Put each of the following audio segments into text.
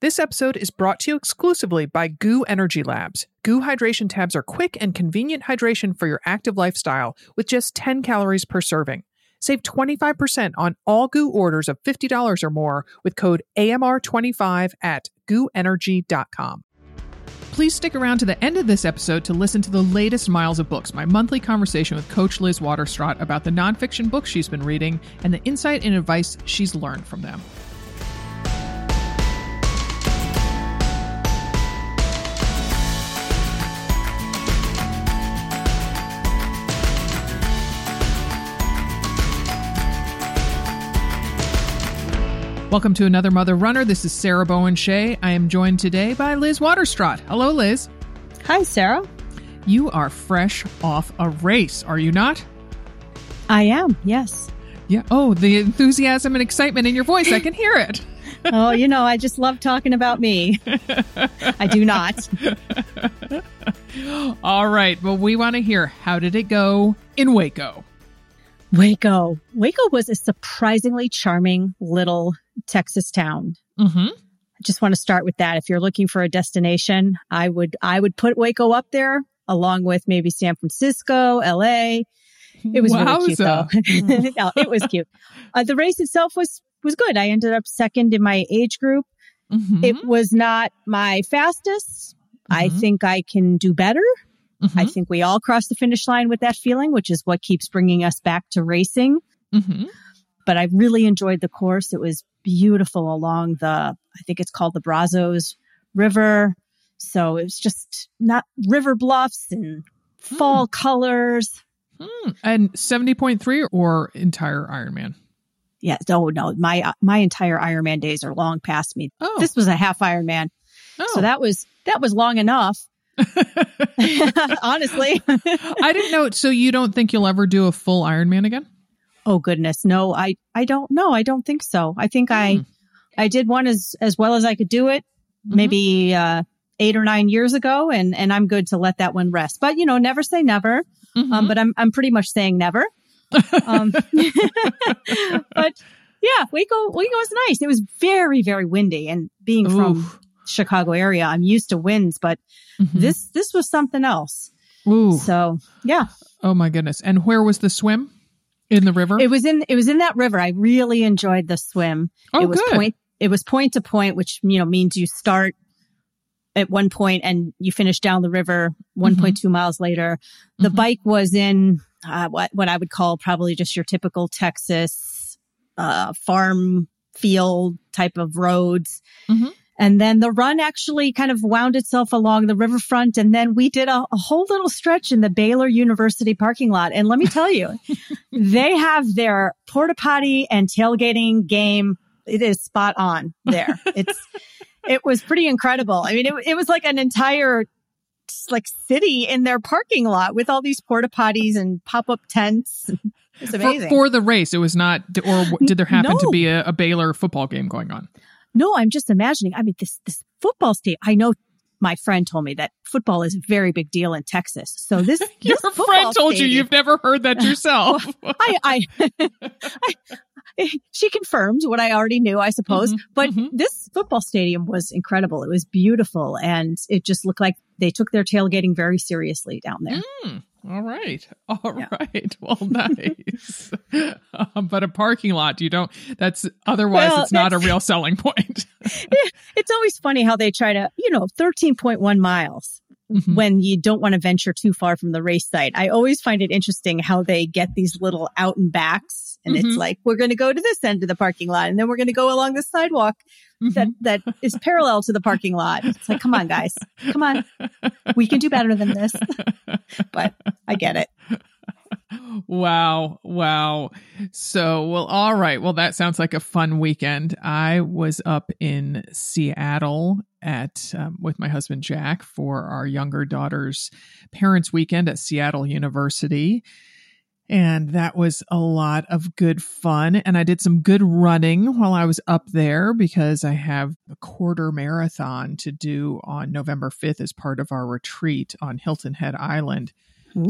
This episode is brought to you exclusively by GU Energy Labs. GU hydration tabs are quick and convenient hydration for your active lifestyle with just 10 calories per serving. Save 25% on all GU orders of $50 or more with code AMR25 at GUenergy.com. Please stick around to the end of this episode to listen to the latest Miles of Books, my monthly conversation with Coach Liz Waterstraat about the nonfiction books she's been reading and the insight and advice she's learned from them. Welcome to another Mother Runner. This is Sarah Bowen Shea. I am joined today by Liz Waterstraat. Hello, Liz. Hi, Sarah. You are fresh off a race, are you not? I am, yes. Yeah. Oh, the enthusiasm and excitement in your voice. I can hear it. oh, you know, I just love talking about me. I do not. All right. Well, we want to hear how did it go in Waco? Waco. Waco was a surprisingly charming little Texas town. Mm-hmm. I just want to start with that. If you're looking for a destination, I would I would put Waco up there along with maybe San Francisco, LA. It was Wowza. really cute though. no, it was cute. Uh, the race itself was was good. I ended up second in my age group. Mm-hmm. It was not my fastest. I Mhm. think I can do better. I Mhm. think we all cross the finish line with that feeling, which is what keeps bringing us back to racing. Mhm. But I really enjoyed the course. It was beautiful along the, I think it's called the Brazos River. So it was just not river bluffs and fall colors. Hmm. And 70.3 or entire Ironman? Yeah. Oh no, my, my entire Ironman days are long past me. Oh. This was a half Ironman. oh. So that was, that was long enough. Honestly. I didn't know. So you don't think you'll ever do a full Ironman again? Oh goodness, no, I I don't know. I don't think so. I think Hmm. I I did one as as well as I could do it, Mm-hmm. maybe uh, eight or nine years ago, and and I'm good to let that one rest. But you know, never say never. Mhm. Um, but I'm I'm pretty much saying never. Um, but yeah, Waco Waco was nice. It was very very windy, and being from Oof. Chicago area, I'm used to winds, but Mhm. this this was something else. Ooh. So yeah, Oh my goodness. And where was the swim? In the river? It was in it was in that river. I really enjoyed the swim. oh, it was good. point it was point to point, which you know means you start at one point and you finish down the river 1.2 miles later. The Mhm. bike was in uh, what what I would call probably just your typical Texas uh, farm field type of roads. Mhm. And then the run actually kind of wound itself along the riverfront. And then we did a, a whole little stretch in the Baylor University parking lot. And let me tell you, they have their porta potty and tailgating game. It is spot on there. It's, it was pretty incredible. I mean, it, it was like an entire like city in their parking lot with all these porta potties and pop up tents. It's For, amazing. for the race, it was not, or did there happen to be a, a Baylor football game going on? No, I'm just imagining. I mean, this this football state. I know my friend told me that football is a very big deal in Texas. So this Your this friend told you stadium- you've never heard that yourself. I, I, I, she confirmed what I already knew, I suppose. Mhm, but mhm. this football stadium was incredible. It was beautiful, and it just looked like they took their tailgating very seriously down there. Hmm. All right. All Yeah. right. Well, nice. um, but a parking lot, you don't, that's otherwise Well, it's not a real selling point. It's always funny how they try to, you know, 13.1 miles. Mhm. when you don't want to venture too far from the race site. I always find it interesting how they get these little out and backs and Mhm. it's like, we're going to go to this end of the parking lot and then we're going to go along the sidewalk that, that is parallel to the parking lot. It's like, come on, guys, come on. We can do better than this, but I get it. Wow. Wow. So, well, all right. Well, that sounds like a fun weekend. I was up in Seattle at um, with my husband Jack for our younger daughter's parents' weekend at Seattle University. And that was a lot of good fun. And I did some good running while I was up there because I have a quarter marathon to do on November 5th as part of our retreat on Hilton Head Island.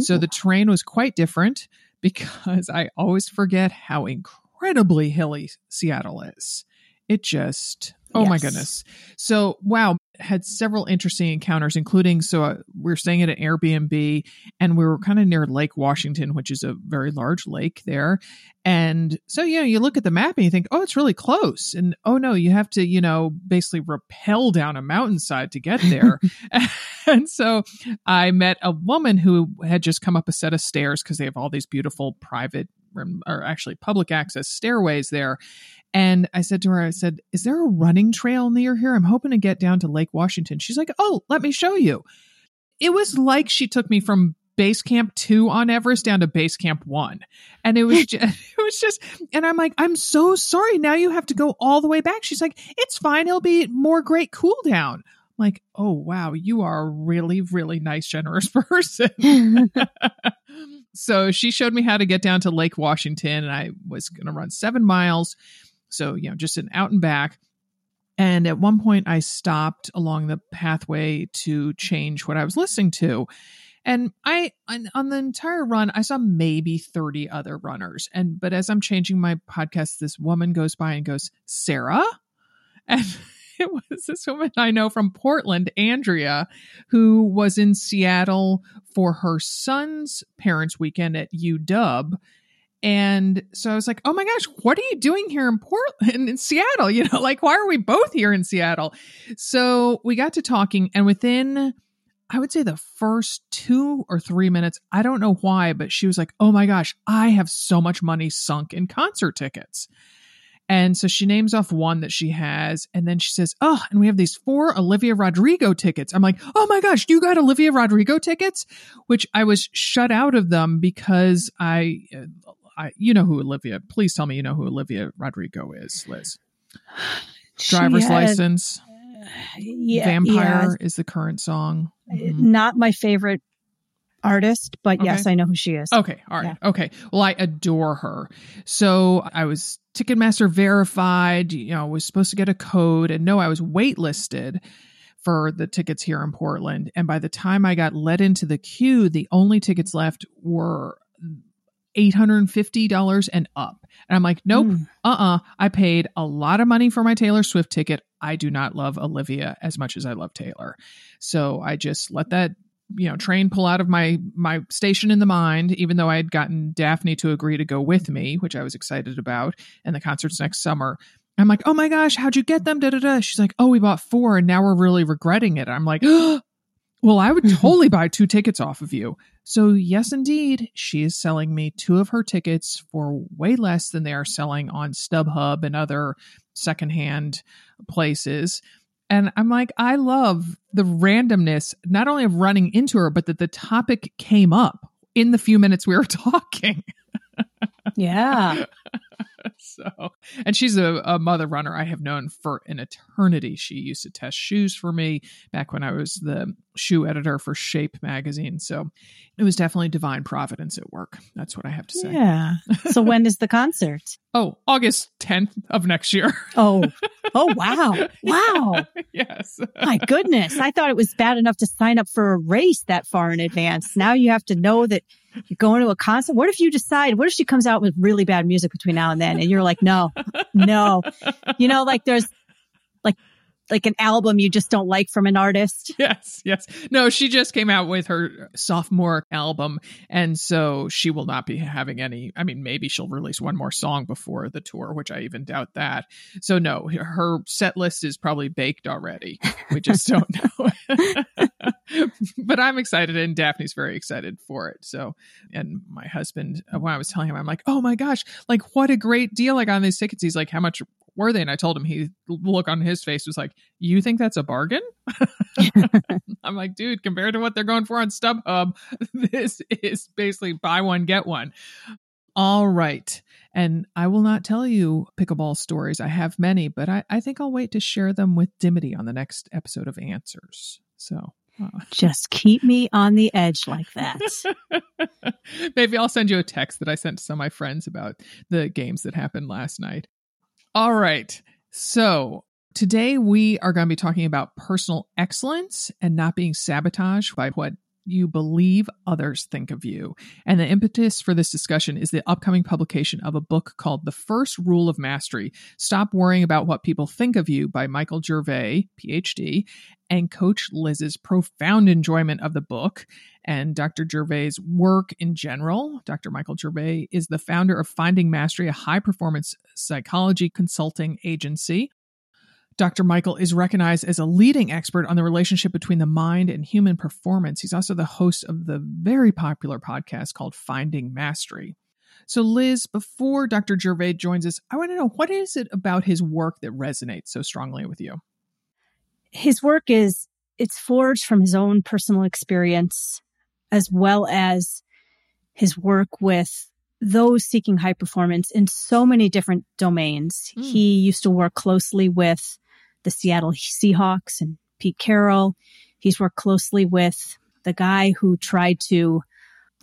So the terrain was quite different because I always forget how incredibly hilly Seattle is. It just Oh my goodness. So, wow, had several interesting encounters, including so uh, we are staying at an Airbnb and we were kind of near Lake Washington, which is a very large lake there. And so, you know, you look at the map and you think, oh, it's really close. And oh no, you have to, you know, basically rappel down a mountainside to get there. and so I met a woman who had just come up a set of stairs because they have all these beautiful private or actually public access stairways there. And I said to her, I said, Is there a running trail near here? I'm hoping to get down to Lake Washington. She's like, Oh, let me show you. It was like she took me from base camp two on Everest down to base camp one. And it was just, it was just, and I'm like, I'm so sorry. Now you have to go all the way back. She's like, It's fine. It'll be more great cool down. I'm like, oh, wow, you are a really, really nice, generous person. so she showed me how to get down to Lake Washington, and I was going to run seven miles. So, you know, just an out and back. And at one point, I stopped along the pathway to change what I was listening to. And I, on, the entire run, I saw maybe 30 other runners. And, but as I'm changing my podcast, this woman goes by and goes, Sarah? And it was this woman I know from Portland, Andrea, who was in Seattle for her son's parents' weekend at UW. And so I was like, oh my gosh, what are you doing here in Portland, in Seattle? You know, like, why are we both here in Seattle? So we got to talking, and within, I would say the first two or three minutes, I don't know why, but she was like, oh my gosh, I have so much money sunk in concert tickets. And so she names off one that she has, and then she says, "Oh, and we have these four Olivia Rodrigo tickets." I'm like, "Oh my gosh, you got Olivia Rodrigo tickets?" Which I was shut out of them because I, I, you know who Olivia? Please tell me you know who Olivia Rodrigo is, Liz. Driver's had- license, yeah, Vampire is the current song. yeah. Mhm. Not my favorite artist, but yes, I know who she is. Okay. All right. Okay. Well, I adore her. So I was Ticketmaster verified, you know, was supposed to get a code and no, I was waitlisted for the tickets here in Portland. And by the time I got let into the queue, the only tickets left were $850 and up. And I'm like, nope, Hmm. uh-uh. I paid a lot of money for my Taylor Swift ticket. I do not love Olivia as much as I love Taylor. So I just let that you know train pull out of my my station in the mind even though i had gotten daphne to agree to go with me which i was excited about and the concert's next summer i'm like oh my gosh how'd you get them da da da she's like oh we bought four and now we're really regretting it i'm like well i would totally buy two tickets off of you so yes indeed she is selling me two of her tickets for way less than they are selling on stubhub and other secondhand places and I'm like, I love the randomness, not only of running into her, but that the topic came up in the few minutes we were talking. Yeah. so, and she's a, a mother runner I have known for an eternity. She used to test shoes for me back when I was the shoe editor for Shape magazine. So it was definitely divine providence at work. That's what I have to say. Yeah. So when is the concert? Oh, August 10th of next year. Oh, oh, wow. Wow. yes. My goodness. I thought it was bad enough to sign up for a race that far in advance. Now you have to know that you're going to a concert. What if you decide, what if she comes out with really bad music between now and then? And you're like, no, no. You know, like there's like, like an album you just don't like from an artist. yes, yes. No, she just came out with her sophomore album, and so she will not be having any. I mean, maybe she'll release one more song before the tour, which I even doubt that. So no, her set list is probably baked already. We just don't know. but I'm excited, and Daphne's very excited for it. So, and my husband, uh, when I was telling him, I'm like, oh my gosh, like what a great deal I got on these tickets. He's like, how much were they? And I told him, he look on his face was like, you think that's a bargain? I'm like, dude, compared to what they're going for on StubHub, this is basically buy one, get one. All right. And I will not tell you pickleball stories. I have many, but I, I think I'll wait to share them with Dimity on the next episode of Answers. So uh, Just keep me on the edge like that. maybe I'll send you a text that I sent to some of my friends about the games that happened last night. All right. So today we are going to be talking about personal excellence and not being sabotaged by what you believe others think of you. And the impetus for this discussion is the upcoming publication of a book called The First Rule of Mastery Stop Worrying About What People Think of You by Michael Gervais, PhD, and Coach Liz's profound enjoyment of the book and Dr. Gervais' work in general. Dr. Michael Gervais is the founder of Finding Mastery, a high performance psychology consulting agency. Dr. Michael is recognized as a leading expert on the relationship between the mind and human performance. He's also the host of the very popular podcast called Finding Mastery. So, Liz, before Dr. Gervais joins us, I want to know what is it about his work that resonates so strongly with you? His work is it's forged from his own personal experience as well as his work with those seeking high performance in so many different domains. Mm. He used to work closely with the Seattle Seahawks and Pete Carroll. He's worked closely with the guy who tried to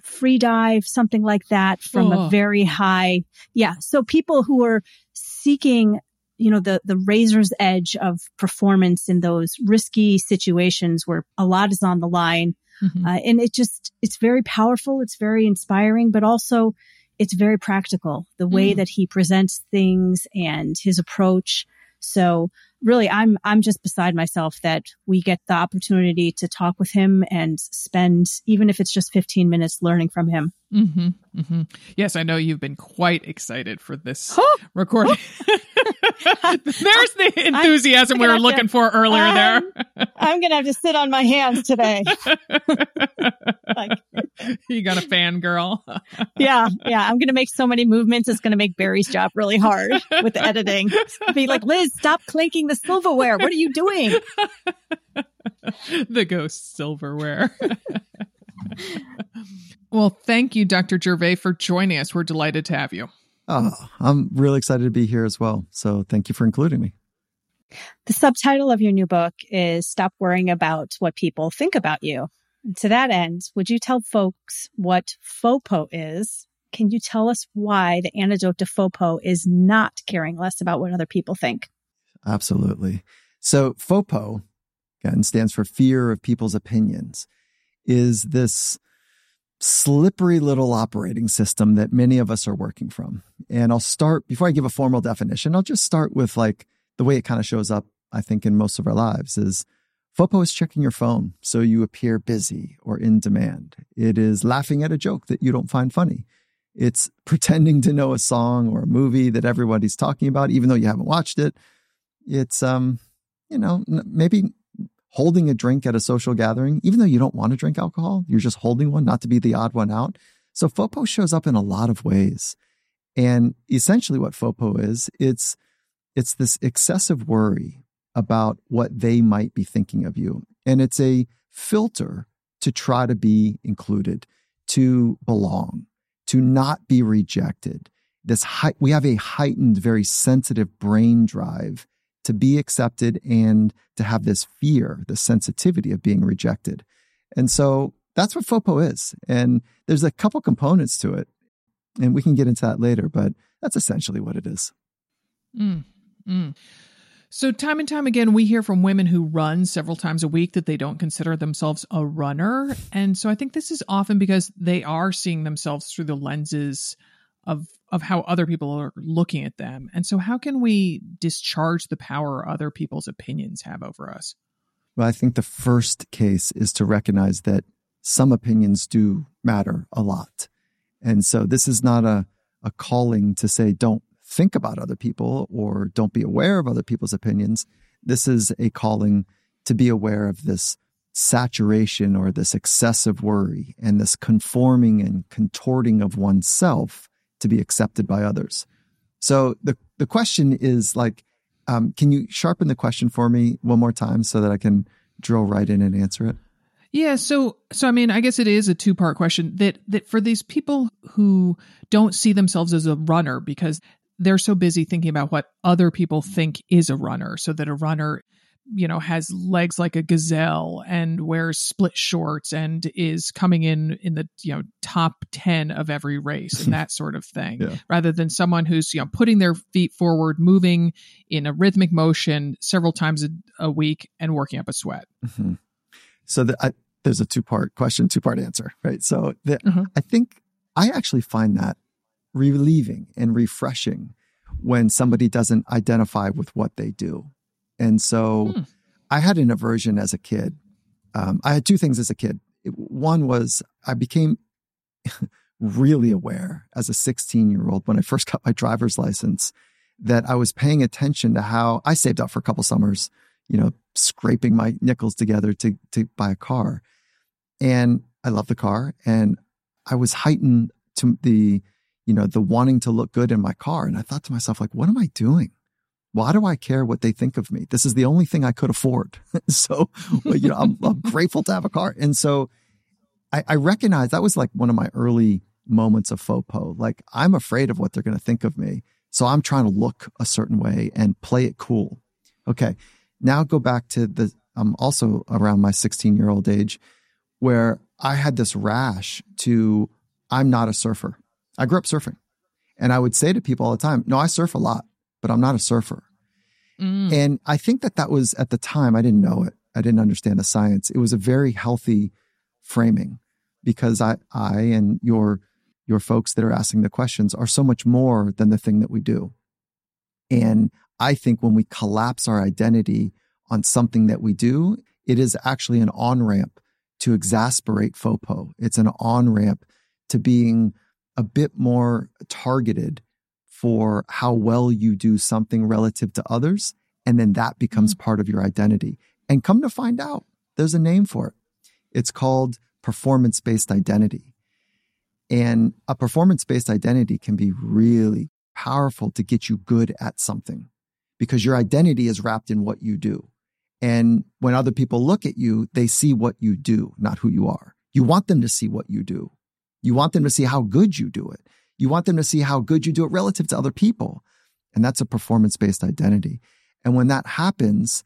free dive, something like that from oh. a very high. Yeah. So people who are seeking, you know, the, the razor's edge of performance in those risky situations where a lot is on the line. Mm-hmm. Uh, and it just, it's very powerful. It's very inspiring, but also it's very practical. The way mm. that he presents things and his approach. So really, I'm, I'm just beside myself that we get the opportunity to talk with him and spend, even if it's just 15 minutes learning from him. Mm-hmm, mm-hmm. Yes, I know you've been quite excited for this recording. There's the enthusiasm we were looking to, for earlier um, there. I'm going to have to sit on my hands today. like, you got a fangirl. yeah. Yeah. I'm going to make so many movements. It's going to make Barry's job really hard with the editing. Be like, Liz, stop clinking the silverware. What are you doing? the ghost silverware. well, thank you, Dr. Gervais, for joining us. We're delighted to have you. Oh, I'm really excited to be here as well. So thank you for including me. The subtitle of your new book is Stop Worrying About What People Think About You. And to that end, would you tell folks what FOPO is? Can you tell us why the antidote to FOPO is not caring less about what other people think? Absolutely. So FOPO, again, stands for fear of people's opinions, is this slippery little operating system that many of us are working from. And I'll start, before I give a formal definition, I'll just start with like the way it kind of shows up, I think, in most of our lives is FOPO is checking your phone so you appear busy or in demand. It is laughing at a joke that you don't find funny. It's pretending to know a song or a movie that everybody's talking about, even though you haven't watched it. It's, um, you know, maybe holding a drink at a social gathering, even though you don't want to drink alcohol, you're just holding one, not to be the odd one out. So FOPO shows up in a lot of ways. And essentially what FOPO is, it's it's this excessive worry about what they might be thinking of you. And it's a filter to try to be included, to belong, to not be rejected. This we have a heightened, very sensitive brain drive to be accepted and to have this fear, the sensitivity of being rejected. And so that's what FOPO is. And there's a couple components to it. And we can get into that later, but that's essentially what it is. Mm, mm. So, time and time again, we hear from women who run several times a week that they don't consider themselves a runner. And so, I think this is often because they are seeing themselves through the lenses of of how other people are looking at them. And so how can we discharge the power other people's opinions have over us? Well, I think the first case is to recognize that some opinions do matter a lot. And so this is not a, a calling to say don't think about other people or don't be aware of other people's opinions. This is a calling to be aware of this saturation or this excessive worry and this conforming and contorting of oneself to be accepted by others. So the the question is like, um, can you sharpen the question for me one more time so that I can drill right in and answer it? Yeah, so so I mean, I guess it is a two-part question that that for these people who don't see themselves as a runner because they're so busy thinking about what other people think is a runner so that a runner you know has legs like a gazelle and wears split shorts and is coming in in the you know top 10 of every race and that sort of thing yeah. rather than someone who's you know putting their feet forward moving in a rhythmic motion several times a, a week and working up a sweat mm-hmm. so the, I, there's a two part question, two part answer, right? So the, uh-huh. I think I actually find that relieving and refreshing when somebody doesn't identify with what they do. And so hmm. I had an aversion as a kid. Um, I had two things as a kid. One was I became really aware as a 16 year old when I first got my driver's license that I was paying attention to how I saved up for a couple summers, you know, scraping my nickels together to, to buy a car. And I love the car and I was heightened to the, you know, the wanting to look good in my car. And I thought to myself, like, what am I doing? Why do I care what they think of me? This is the only thing I could afford. so, well, you know, I'm, I'm, grateful to have a car. And so I, I recognize that was like one of my early moments of faux FOPO. Like, I'm afraid of what they're going to think of me. So I'm trying to look a certain way and play it cool. Okay. Now go back to the, I'm also around my 16 year old age where I had this rash to, I'm not a surfer. I grew up surfing. And I would say to people all the time, no, I surf a lot, but I'm not a surfer. Mm. And I think that that was at the time, I didn't know it. I didn't understand the science. It was a very healthy framing because I, I and your your folks that are asking the questions are so much more than the thing that we do. And I think when we collapse our identity on something that we do, it is actually an on ramp to exasperate FOPO. It's an on ramp to being a bit more targeted for how well you do something relative to others. And then that becomes mm-hmm. part of your identity. And come to find out, there's a name for it. It's called performance based identity. And a performance based identity can be really powerful to get you good at something because your identity is wrapped in what you do. And when other people look at you, they see what you do, not who you are. You want them to see what you do. You want them to see how good you do it. You want them to see how good you do it relative to other people. And that's a performance based identity. And when that happens,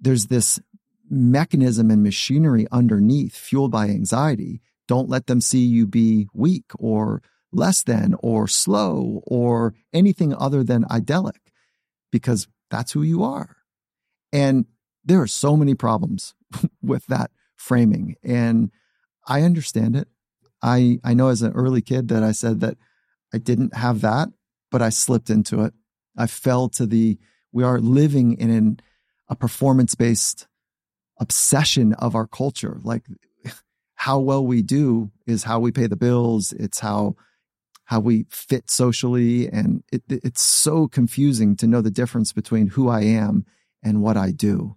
there's this mechanism and machinery underneath fueled by anxiety don't let them see you be weak or less than or slow or anything other than idyllic because that's who you are. And there are so many problems with that framing. And I understand it. I, I know as an early kid that I said that I didn't have that, but I slipped into it. I fell to the, we are living in an, a performance based obsession of our culture. Like how well we do is how we pay the bills. It's how how we fit socially, and it, it's so confusing to know the difference between who I am and what I do.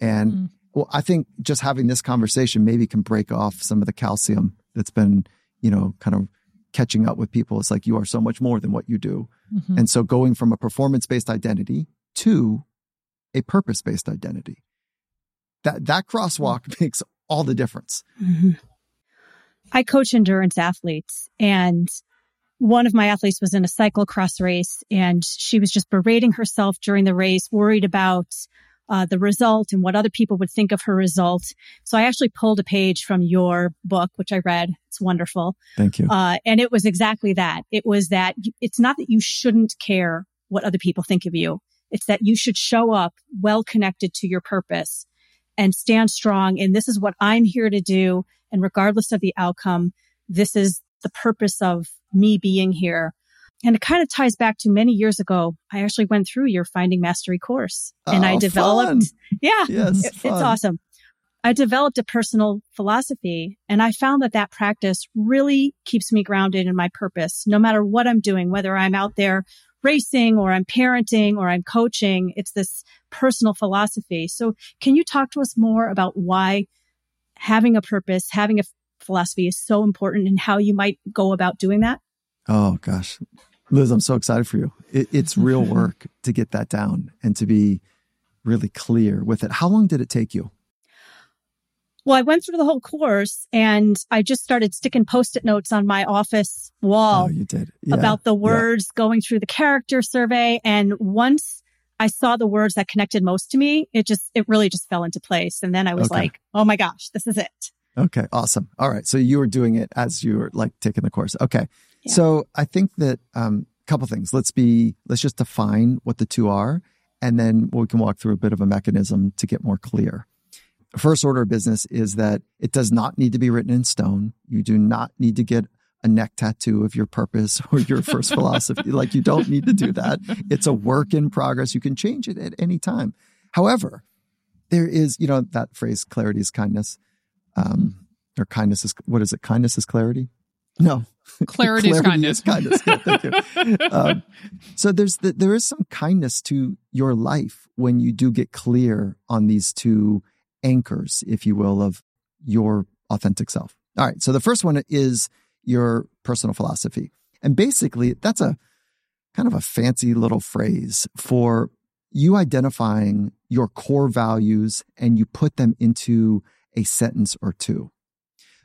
And mm. well, I think just having this conversation maybe can break off some of the calcium that's been, you know, kind of catching up with people. It's like you are so much more than what you do. Mm-hmm. And so going from a performance based identity to a purpose based identity. That that crosswalk makes all the difference. Mm-hmm. I coach endurance athletes and one of my athletes was in a cyclocross race and she was just berating herself during the race, worried about uh, the result and what other people would think of her result. So I actually pulled a page from your book, which I read. It's wonderful. Thank you. Uh, and it was exactly that. It was that it's not that you shouldn't care what other people think of you. It's that you should show up well connected to your purpose and stand strong. And this is what I'm here to do. And regardless of the outcome, this is the purpose of me being here. And it kind of ties back to many years ago. I actually went through your finding mastery course and oh, I developed, fun. yeah, yes, it, it's awesome. I developed a personal philosophy and I found that that practice really keeps me grounded in my purpose, no matter what I'm doing, whether I'm out there racing or I'm parenting or I'm coaching. It's this personal philosophy. So can you talk to us more about why having a purpose, having a philosophy is so important and how you might go about doing that? Oh gosh. Liz, I'm so excited for you. It, it's real work to get that down and to be really clear with it. How long did it take you? Well, I went through the whole course and I just started sticking post-it notes on my office wall. Oh, you did. Yeah. About the words yeah. going through the character survey. And once I saw the words that connected most to me, it just, it really just fell into place. And then I was okay. like, oh my gosh, this is it. Okay. Awesome. All right. So you were doing it as you were like taking the course. Okay. Yeah. So I think that, um, a couple things. Let's be, let's just define what the two are. And then we can walk through a bit of a mechanism to get more clear. first order of business is that it does not need to be written in stone. You do not need to get a neck tattoo of your purpose or your first philosophy. Like you don't need to do that. It's a work in progress. You can change it at any time. However, there is, you know, that phrase, clarity is kindness. Um, or kindness is, what is it? Kindness is clarity? No. Clarity, is kindness. Is kindness. Yeah, thank you. Um, so there's the, there is some kindness to your life when you do get clear on these two anchors, if you will, of your authentic self. All right. So the first one is your personal philosophy. And basically, that's a kind of a fancy little phrase for you identifying your core values and you put them into a sentence or two.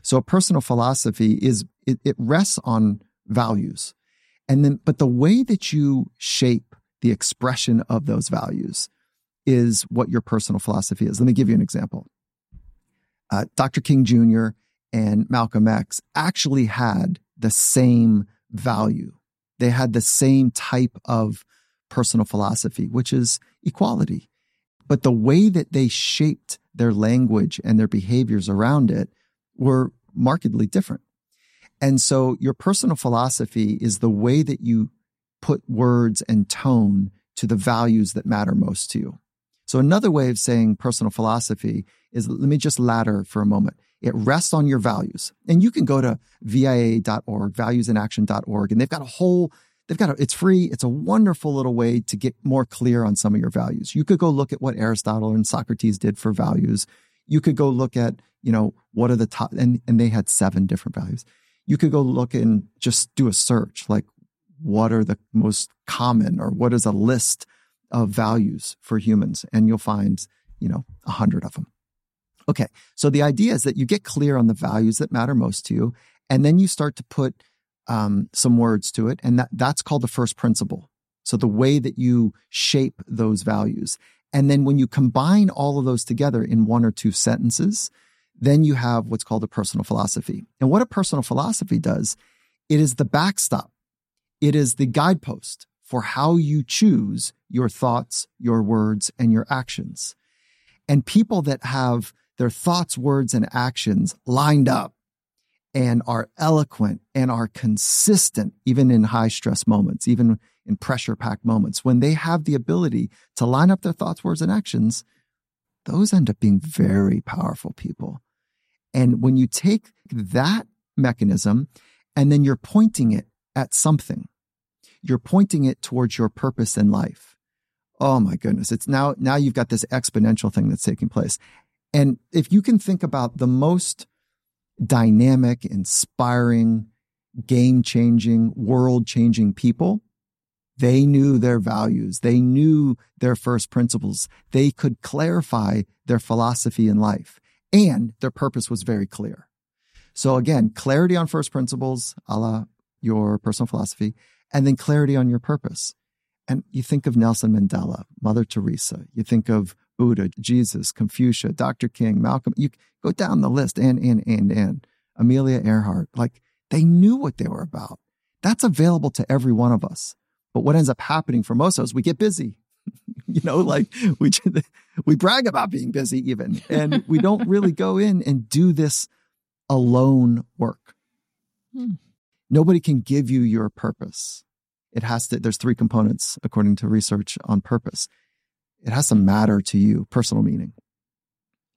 So a personal philosophy is it, it rests on values. And then, but the way that you shape the expression of those values is what your personal philosophy is. Let me give you an example. Uh, Dr. King Jr. and Malcolm X actually had the same value. They had the same type of personal philosophy, which is equality. But the way that they shaped their language and their behaviors around it were markedly different. And so your personal philosophy is the way that you put words and tone to the values that matter most to you. So another way of saying personal philosophy is let me just ladder for a moment. It rests on your values. And you can go to VIA.org, valuesinaction.org, and they've got a whole, they've got a, it's free. It's a wonderful little way to get more clear on some of your values. You could go look at what Aristotle and Socrates did for values. You could go look at, you know, what are the top, and, and they had seven different values. You could go look and just do a search, like what are the most common or what is a list of values for humans, and you'll find, you know, a hundred of them. Okay. So the idea is that you get clear on the values that matter most to you, and then you start to put um, some words to it. And that, that's called the first principle. So the way that you shape those values. And then when you combine all of those together in one or two sentences, then you have what's called a personal philosophy. And what a personal philosophy does, it is the backstop. It is the guidepost for how you choose your thoughts, your words, and your actions. And people that have their thoughts, words, and actions lined up and are eloquent and are consistent, even in high stress moments, even in pressure packed moments, when they have the ability to line up their thoughts, words, and actions, those end up being very powerful people. And when you take that mechanism and then you're pointing it at something, you're pointing it towards your purpose in life. Oh my goodness. It's now, now you've got this exponential thing that's taking place. And if you can think about the most dynamic, inspiring, game changing, world changing people, they knew their values. They knew their first principles. They could clarify their philosophy in life and their purpose was very clear. So again, clarity on first principles, a la your personal philosophy, and then clarity on your purpose. And you think of Nelson Mandela, Mother Teresa, you think of Buddha, Jesus, Confucius, Dr. King, Malcolm, you go down the list and, and, and, and Amelia Earhart. Like they knew what they were about. That's available to every one of us. But what ends up happening for most of us, we get busy. you know, like we, we brag about being busy even, and we don't really go in and do this alone work. Hmm. Nobody can give you your purpose. It has to, there's three components according to research on purpose. It has to matter to you, personal meaning.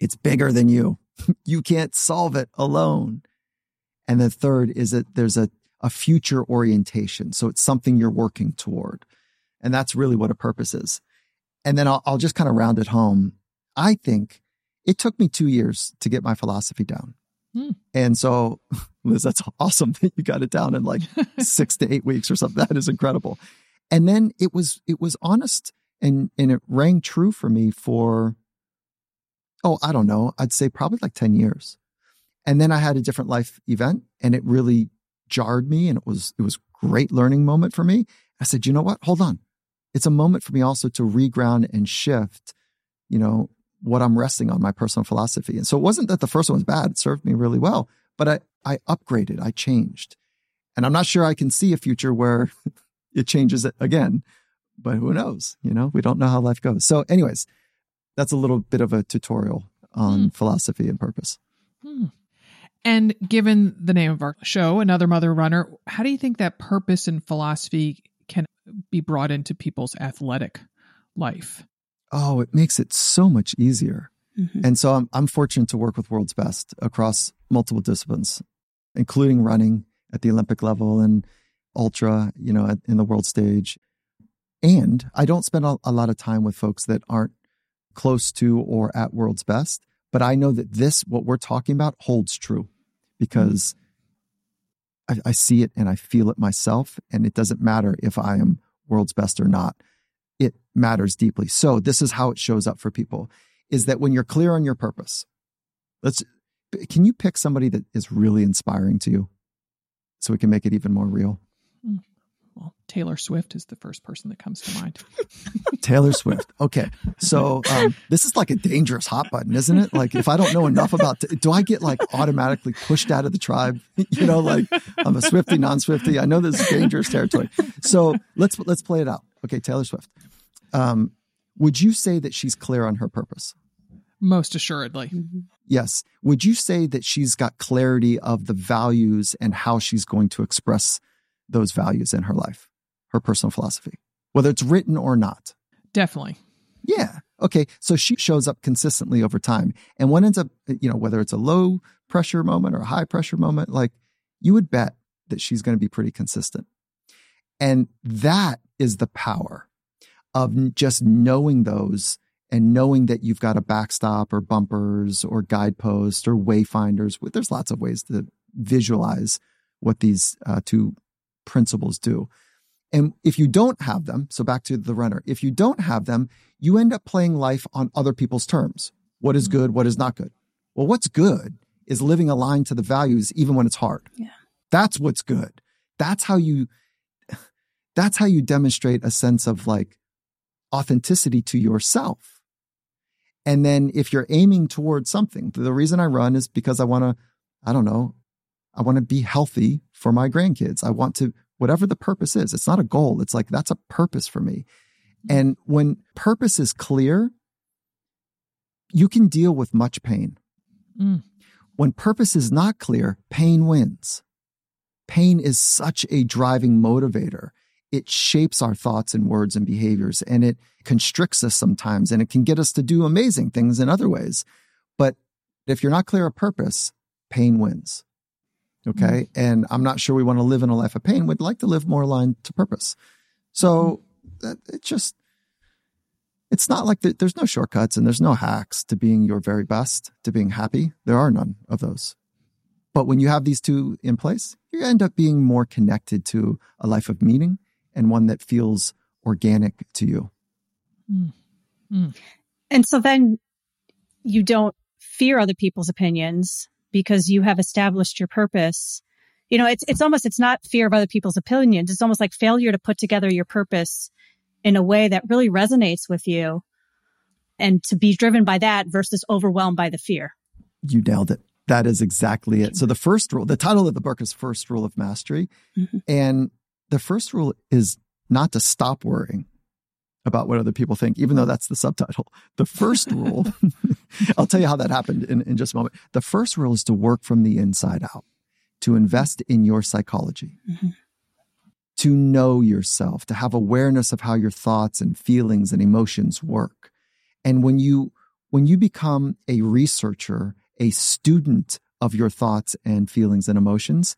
It's bigger than you. you can't solve it alone. And the third is that there's a, a future orientation. So it's something you're working toward. And that's really what a purpose is. And then I'll, I'll just kind of round it home. I think it took me two years to get my philosophy down. Hmm. And so, Liz, that's awesome that you got it down in like six to eight weeks or something. That is incredible. And then it was, it was honest and, and it rang true for me for, oh, I don't know. I'd say probably like 10 years. And then I had a different life event and it really jarred me and it was, it was great learning moment for me. I said, you know what? Hold on. It's a moment for me also to reground and shift, you know, what I'm resting on, my personal philosophy. And so it wasn't that the first one was bad. It served me really well, but I, I upgraded, I changed. And I'm not sure I can see a future where it changes it again, but who knows? You know, we don't know how life goes. So anyways, that's a little bit of a tutorial on mm. philosophy and purpose. Hmm. And given the name of our show, Another Mother Runner, how do you think that purpose and philosophy can be brought into people's athletic life? Oh, it makes it so much easier. Mm-hmm. And so I'm, I'm fortunate to work with world's best across multiple disciplines, including running at the Olympic level and ultra, you know, at, in the world stage. And I don't spend a, a lot of time with folks that aren't close to or at world's best. But I know that this, what we're talking about, holds true because I, I see it and I feel it myself. And it doesn't matter if I am world's best or not. It matters deeply. So this is how it shows up for people is that when you're clear on your purpose, let's, can you pick somebody that is really inspiring to you so we can make it even more real? Hmm. Well, Taylor Swift is the first person that comes to mind. Taylor Swift. Okay. So um, this is like a dangerous hot button, isn't it? Like if I don't know enough about, t- do I get like automatically pushed out of the tribe? you know, like I'm a Swifty, non-Swifty. I know this is dangerous territory. So let's let's play it out. Okay, Taylor Swift. Um, would you say that she's clear on her purpose? Most assuredly. Mm-hmm. Yes. Would you say that she's got clarity of the values and how she's going to express those values in her life, her personal philosophy, whether it's written or not. Definitely. Yeah. Okay. So she shows up consistently over time. And what ends up, you know, whether it's a low pressure moment or a high pressure moment, like you would bet that she's going to be pretty consistent. And that is the power of just knowing those and knowing that you've got a backstop or bumpers or guideposts or wayfinders. There's lots of ways to visualize what these uh, two principles do. And if you don't have them, so back to the runner, if you don't have them, you end up playing life on other people's terms. What is mm-hmm. good? What is not good? Well, what's good is living aligned to the values, even when it's hard. Yeah. That's what's good. That's how you, that's how you demonstrate a sense of like authenticity to yourself. And then if you're aiming towards something, the reason I run is because I want to, I don't know, I want to be healthy for my grandkids. I want to, whatever the purpose is, it's not a goal. It's like, that's a purpose for me. And when purpose is clear, you can deal with much pain. Mm. When purpose is not clear, pain wins. Pain is such a driving motivator. It shapes our thoughts and words and behaviors, and it constricts us sometimes, and it can get us to do amazing things in other ways. But if you're not clear of purpose, pain wins. Okay. Mm-hmm. And I'm not sure we want to live in a life of pain. We'd like to live more aligned to purpose. So mm-hmm. it just, it's not like the, there's no shortcuts and there's no hacks to being your very best, to being happy. There are none of those. But when you have these two in place, you end up being more connected to a life of meaning and one that feels organic to you. Mm-hmm. And so then you don't fear other people's opinions because you have established your purpose. You know, it's, it's almost, it's not fear of other people's opinions. It's almost like failure to put together your purpose in a way that really resonates with you and to be driven by that versus overwhelmed by the fear. You nailed it. That is exactly it. So the first rule, the title of the book is First Rule of Mastery. Mm-hmm. And the first rule is not to stop worrying about what other people think, even though that's the subtitle. The first rule, I'll tell you how that happened in, in just a moment. The first rule is to work from the inside out, to invest in your psychology, mm-hmm. to know yourself, to have awareness of how your thoughts and feelings and emotions work. And when you, when you become a researcher, a student of your thoughts and feelings and emotions,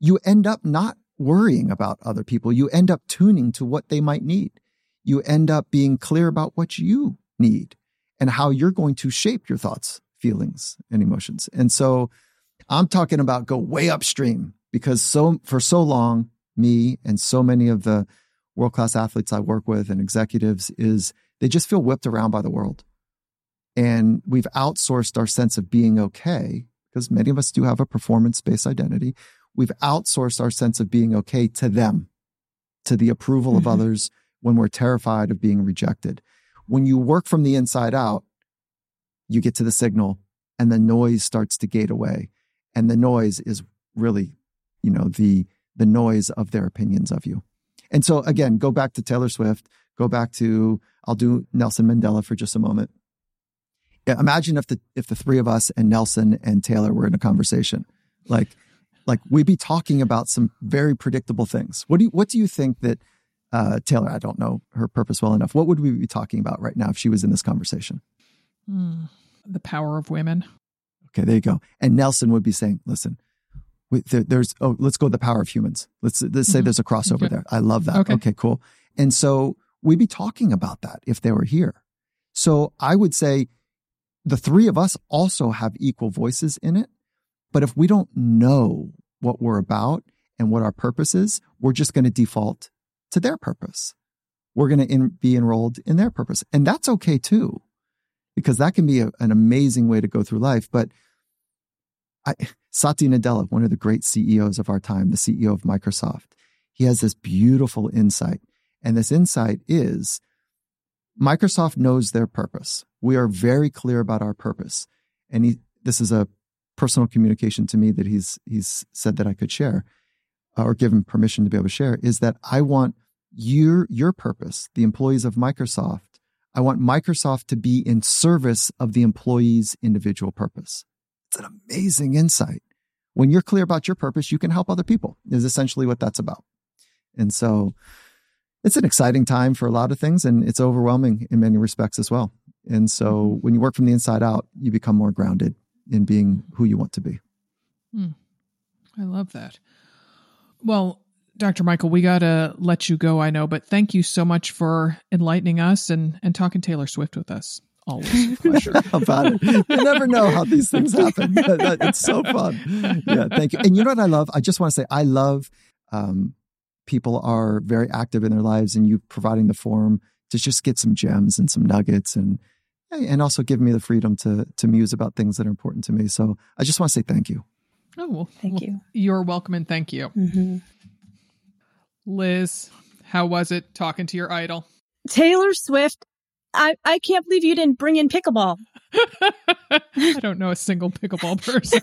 you end up not worrying about other people. You end up tuning to what they might need you end up being clear about what you need and how you're going to shape your thoughts, feelings, and emotions. And so I'm talking about go way upstream because so for so long, me and so many of the world class athletes I work with and executives is they just feel whipped around by the world. And we've outsourced our sense of being okay because many of us do have a performance based identity. We've outsourced our sense of being okay to them, to the approval mm-hmm. of others, when we're terrified of being rejected. When you work from the inside out, you get to the signal and the noise starts to gate away. And the noise is really, you know, the, the noise of their opinions of you. And so again, go back to Taylor Swift, go back to, I'll do Nelson Mandela for just a moment. imagine if the if the three of us and Nelson and Taylor were in a conversation, like like we'd be talking about some very predictable things. What do you what do you think that uh, Taylor? I don't know her purpose well enough. What would we be talking about right now if she was in this conversation? Hmm. The power of women. Okay, there you go. And Nelson would be saying, "Listen, we, there, there's oh, let's go the power of humans. Let's let's say mm-hmm. there's a crossover okay. there. I love that. Okay. okay, cool. And so we'd be talking about that if they were here. So I would say the three of us also have equal voices in it. But if we don't know what we're about and what our purpose is, we're just going to default to their purpose. We're going to be enrolled in their purpose. And that's okay too, because that can be a, an amazing way to go through life. But I, Satya Nadella, one of the great CEOs of our time, the CEO of Microsoft, he has this beautiful insight. And this insight is Microsoft knows their purpose. We are very clear about our purpose. And he, this is a personal communication to me that he's he's said that I could share uh, or give him permission to be able to share is that I want your your purpose, the employees of Microsoft, I want Microsoft to be in service of the employee's individual purpose. It's an amazing insight. When you're clear about your purpose, you can help other people, is essentially what that's about. And so it's an exciting time for a lot of things and it's overwhelming in many respects as well. And so mm-hmm. when you work from the inside out, you become more grounded in being who you want to be. Hmm. I love that. Well, Dr. Michael, we got to let you go, I know, but thank you so much for enlightening us and, and talking Taylor Swift with us. Always a pleasure. about it. You never know how these things happen. it's so fun. Yeah, thank you. And you know what I love? I just want to say I love um, people are very active in their lives and you providing the forum to just get some gems and some nuggets and and also give me the freedom to to muse about things that are important to me. So I just want to say thank you. Oh well, thank well, you. You're welcome and thank you, mm-hmm. Liz. How was it talking to your idol, Taylor Swift? I I can't believe you didn't bring in pickleball. I don't know a single pickleball person.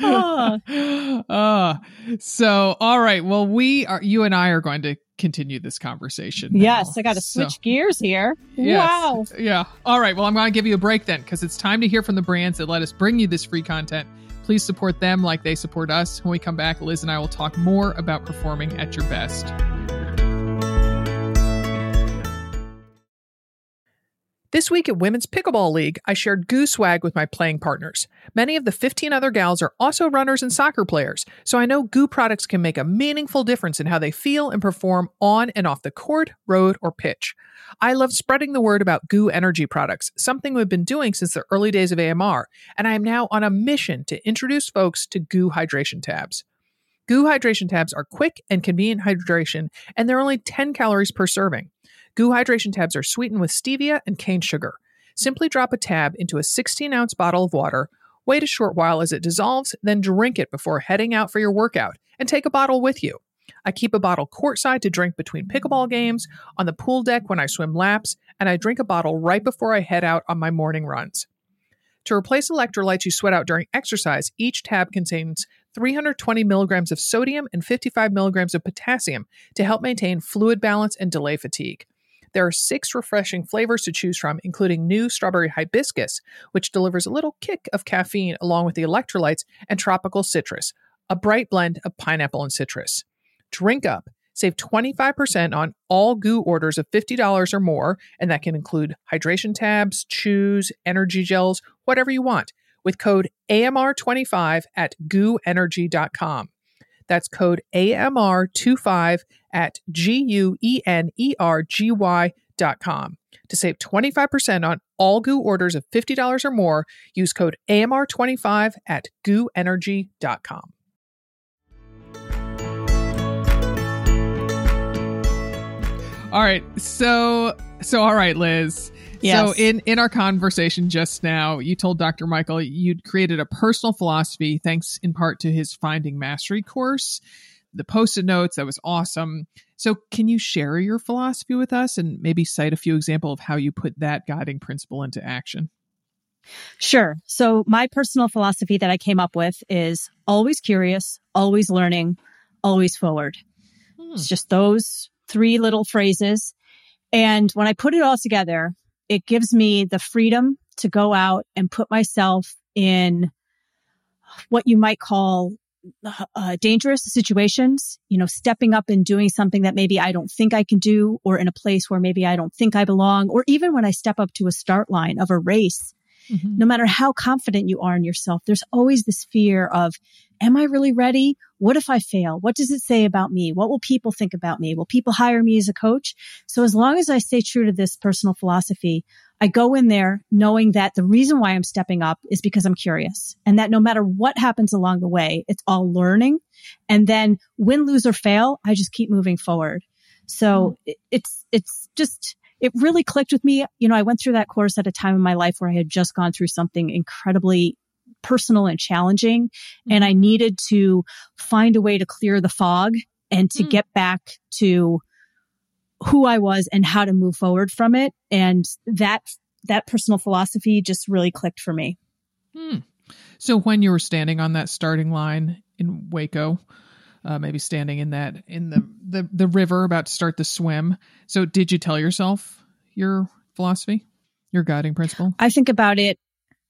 oh. Uh, so, all right. Well, we are, you and I are going to continue this conversation. Now. Yes, I got to switch gears here. Yes, wow. Yeah. All right. Well, I'm going to give you a break then because it's time to hear from the brands that let us bring you this free content. Please support them like they support us. When we come back, Liz and I will talk more about performing at your best. This week at Women's Pickleball League, I shared GU swag with my playing partners. Many of the 15 other gals are also runners and soccer players, so I know GU products can make a meaningful difference in how they feel and perform on and off the court, road, or pitch. I love spreading the word about GU energy products, something we've been doing since the early days of AMR, and I am now on a mission to introduce folks to GU hydration tabs. GU hydration tabs are quick and convenient hydration, and they're only 10 calories per serving. GU hydration tabs are sweetened with stevia and cane sugar. Simply drop a tab into a 16 ounce bottle of water, wait a short while as it dissolves, then drink it before heading out for your workout, and take a bottle with you. I keep a bottle courtside to drink between pickleball games, on the pool deck when I swim laps, and I drink a bottle right before I head out on my morning runs. To replace electrolytes you sweat out during exercise, each tab contains 320 milligrams of sodium and 55 milligrams of potassium to help maintain fluid balance and delay fatigue. There are six refreshing flavors to choose from, including new strawberry hibiscus, which delivers a little kick of caffeine along with the electrolytes, and tropical citrus, a bright blend of pineapple and citrus. Drink up. Save 25% on all GU orders of $50 or more, and that can include hydration tabs, chews, energy gels, whatever you want, with code AMR25 at GUenergy.com. That's code AMR25 at G U E N E R G Y dot com. To save 25% on all GU orders of $50 or more, use code AMR25 at GUenergy.com. All right. So so all right, Liz. Yes. So in in our conversation just now, you told Dr. Michael you'd created a personal philosophy thanks in part to his Finding Mastery course. The post-it notes, that was awesome. So can you share your philosophy with us and maybe cite a few examples of how you put that guiding principle into action? Sure. So my personal philosophy that I came up with is always curious, always learning, always forward. Hmm. It's just those three little phrases. And when I put it all together, it gives me the freedom to go out and put myself in what you might call uh, dangerous situations, you know, stepping up and doing something that maybe I don't think I can do, or in a place where maybe I don't think I belong, or even when I step up to a start line of a race, mm-hmm. no matter how confident you are in yourself, there's always this fear of, am I really ready? What if I fail? What does it say about me? What will people think about me? Will people hire me as a coach? So as long as I stay true to this personal philosophy, I go in there knowing that the reason why I'm stepping up is because I'm curious and that no matter what happens along the way, it's all learning. And then win, lose or fail, I just keep moving forward. So mm. it's, it's just, it really clicked with me. You know, I went through that course at a time in my life where I had just gone through something incredibly personal and challenging. Mm. And I needed to find a way to clear the fog and to mm. get back to who I was and how to move forward from it. And that, that personal philosophy just really clicked for me. Hmm. So when you were standing on that starting line in Waco, uh, maybe standing in that in the, the the river about to start the swim. So did you tell yourself your philosophy, your guiding principle? I think about it,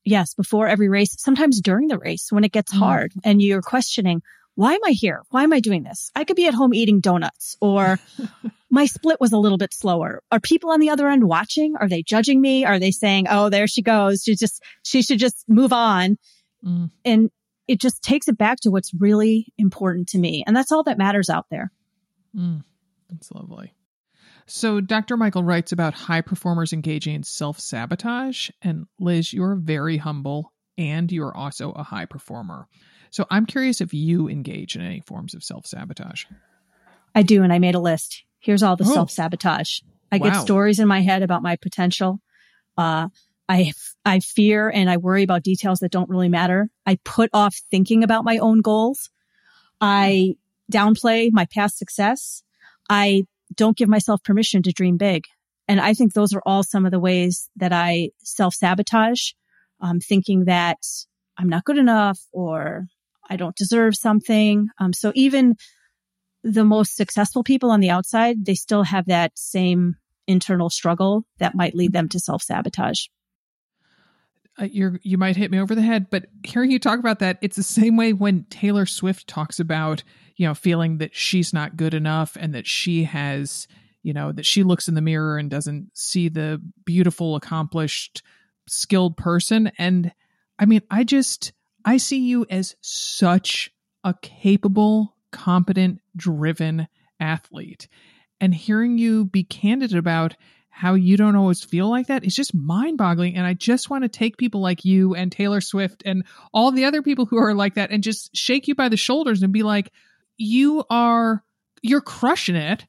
yes, before every race, sometimes during the race when it gets mm. hard and you're questioning, why am I here? Why am I doing this? I could be at home eating donuts or my split was a little bit slower. Are people on the other end watching? Are they judging me? Are they saying, Oh, there she goes. She just, she should just move on. Mm. And it just takes it back to what's really important to me. And that's all that matters out there. Mm. That's lovely. So, Dr. Michael writes about high performers engaging in self sabotage. And Liz, you're very humble and you're also a high performer. So I'm curious if you engage in any forms of self sabotage. I do, and I made a list. Here's all the oh. self sabotage. I wow. get stories in my head about my potential. Uh, I I fear and I worry about details that don't really matter. I put off thinking about my own goals. I downplay my past success. I don't give myself permission to dream big. And I think those are all some of the ways that I self sabotage, um, thinking that I'm not good enough or I don't deserve something. Um, so even the most successful people on the outside, they still have that same internal struggle that might lead them to self sabotage. Uh, you're you might hit me over the head, but hearing you talk about that, it's the same way when Taylor Swift talks about you know feeling that she's not good enough and that she has you know that she looks in the mirror and doesn't see the beautiful, accomplished, skilled person. And I mean, I just I see you as such a capable, competent, driven athlete. And hearing you be candid about how you don't always feel like that is just mind boggling. And I just want to take people like you and Taylor Swift and all the other people who are like that and just shake you by the shoulders and be like, you are, you're crushing it.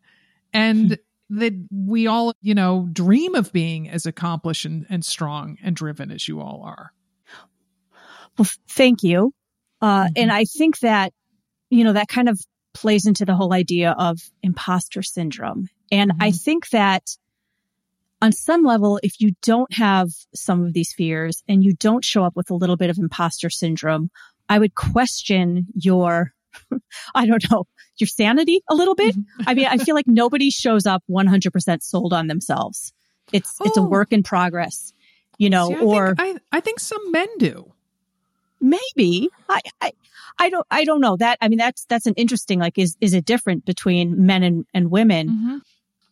And that we all, you know, dream of being as accomplished and, and strong and driven as you all are. Well, thank you. Uh, mm-hmm. and I think that, you know, that kind of plays into the whole idea of imposter syndrome. And mm-hmm. I think that on some level, if you don't have some of these fears and you don't show up with a little bit of imposter syndrome, I would question your, I don't know, your sanity a little bit. Mm-hmm. I mean, I feel like nobody shows up 100% sold on themselves. It's, oh. it's a oh. work in progress, you know, See, I or think, I, I think some men do. Maybe I, I, I don't, I don't know that. I mean, that's, that's an interesting, like, is, is it different between men and, and women? Mm-hmm.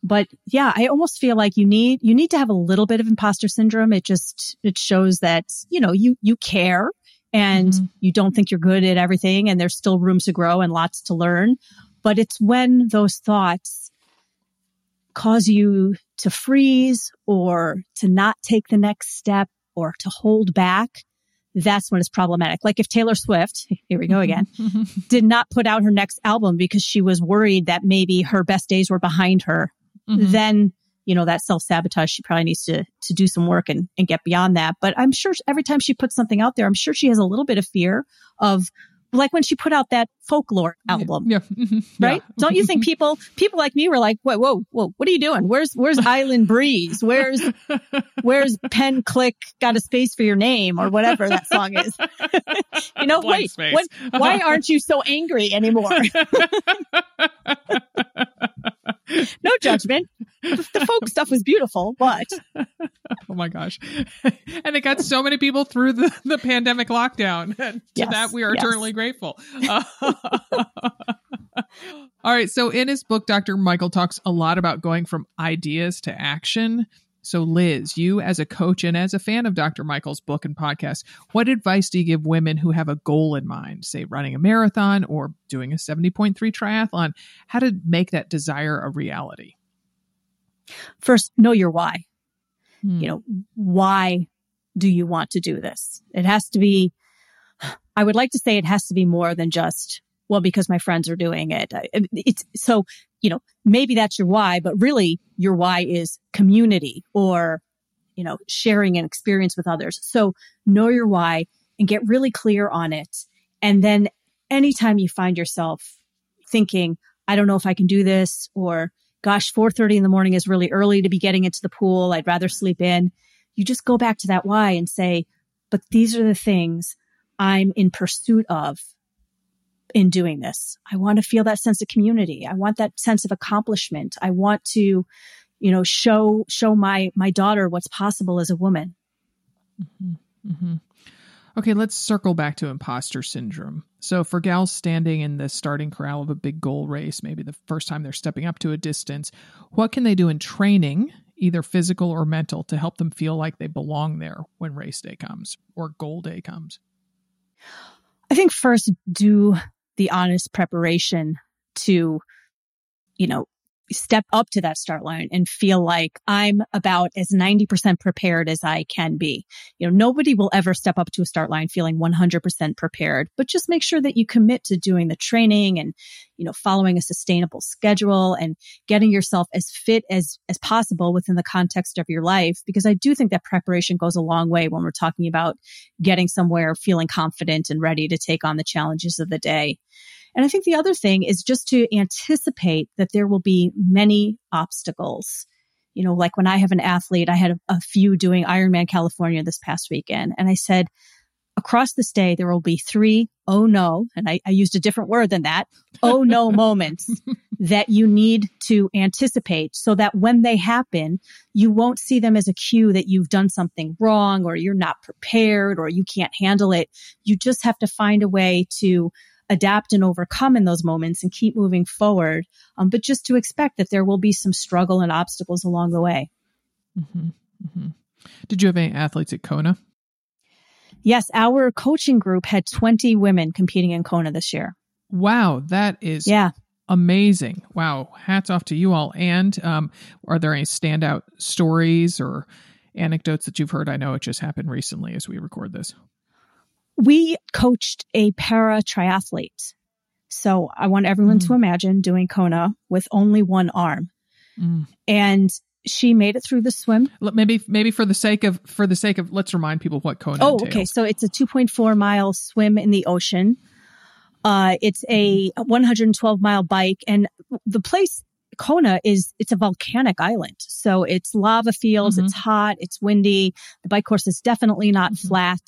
But yeah, I almost feel like you need, you need to have a little bit of imposter syndrome. It just, it shows that, you know, you, you care and mm-hmm. you don't think you're good at everything and there's still room to grow and lots to learn. But it's when those thoughts cause you to freeze or to not take the next step or to hold back that's when it's problematic. Like if Taylor Swift, here we go again, did not put out her next album because she was worried that maybe her best days were behind her, mm-hmm. then, you know, that self sabotage, she probably needs to, to do some work and, and get beyond that. But I'm sure every time she puts something out there, I'm sure she has a little bit of fear of like when she put out that folklore album. Yeah. yeah. Right? Yeah. Don't you think people people like me were like, whoa, whoa, whoa, what are you doing? Where's where's Island Breeze? Where's where's Pen Click got a space for your name or whatever that song is? you know, Blank wait, what, why aren't you so angry anymore? no judgment. The, folk stuff was beautiful, but oh my gosh. and it got so many people through the, the pandemic lockdown. And to Yes, that, we are yes. eternally grateful. All right. So, in his book, Dr. Michael talks a lot about going from ideas to action. So, Liz, you as a coach and as a fan of Dr. Michael's book and podcast, what advice do you give women who have a goal in mind, say running a marathon or doing a 70.3 triathlon, how to make that desire a reality? First, know your why. Hmm. You know, why do you want to do this? It has to be, I would like to say it has to be more than just, well, because my friends are doing it. It's so, you know, maybe that's your why, but really your why is community or, you know, sharing an experience with others. So know your why and get really clear on it. And then anytime you find yourself thinking, I don't know if I can do this or gosh, 4:30 in the morning is really early to be getting into the pool. I'd rather sleep in. You just go back to that why and say, but these are the things I'm in pursuit of in doing this. I want to feel that sense of community. I want that sense of accomplishment. I want to, you know, show show my my daughter what's possible as a woman. hmm Okay, let's circle back to imposter syndrome. So, for gals standing in the starting corral of a big goal race, maybe the first time they're stepping up to a distance, what can they do in training, either physical or mental, to help them feel like they belong there when race day comes or goal day comes? I think first do the honest preparation to, you know, step up to that start line and feel like I'm about as 90% prepared as I can be. You know, nobody will ever step up to a start line feeling 100% prepared, but just make sure that you commit to doing the training and, you know, following a sustainable schedule and getting yourself as fit as, as possible within the context of your life. Because I do think that preparation goes a long way when we're talking about getting somewhere, feeling confident and ready to take on the challenges of the day. And I think the other thing is just to anticipate that there will be many obstacles. You know, like when I have an athlete, I had a, a few doing Ironman California this past weekend, and I said, across this day, there will be three oh no, and I, I used a different word than that, oh no moments that you need to anticipate so that when they happen, you won't see them as a cue that you've done something wrong or you're not prepared or you can't handle it. You just have to find a way to adapt and overcome in those moments and keep moving forward. Um, but just to expect that there will be some struggle and obstacles along the way. Mm-hmm, mm-hmm. Did you have any athletes at Kona? Yes, our coaching group had 20 women competing in Kona this year. Wow, that is Yeah. amazing. Wow, hats off to you all. And um, are there any standout stories or anecdotes that you've heard? I know it just happened recently as we record this. We coached a para triathlete. So I want everyone Mm. to imagine doing Kona with only one arm. Mm. And she made it through the swim. Maybe, maybe for the sake of for the sake of, let's remind people what Kona. Oh, entails. okay. So it's a 2.4 mile swim in the ocean. Uh, it's a 112 mile bike and the place Kona is, it's a volcanic island. So it's lava fields. Mhm. It's hot. It's windy. The bike course is definitely not Mhm. flat.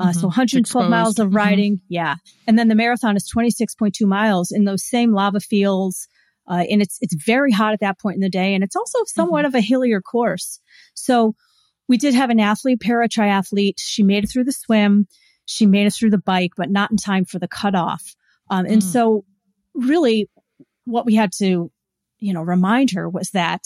Uh, so Mhm. 112 miles Exposed. of Mhm. riding. Yeah. And then the marathon is 26.2 miles in those same lava fields. Uh, and it's, it's very hot at that point in the day. And it's also somewhat of a hillier course. So we did have an athlete, para triathlete. She made it through the swim. She made it through the bike, but not in time for the cutoff. Um, and Mm. so really what we had to, you know, remind her was that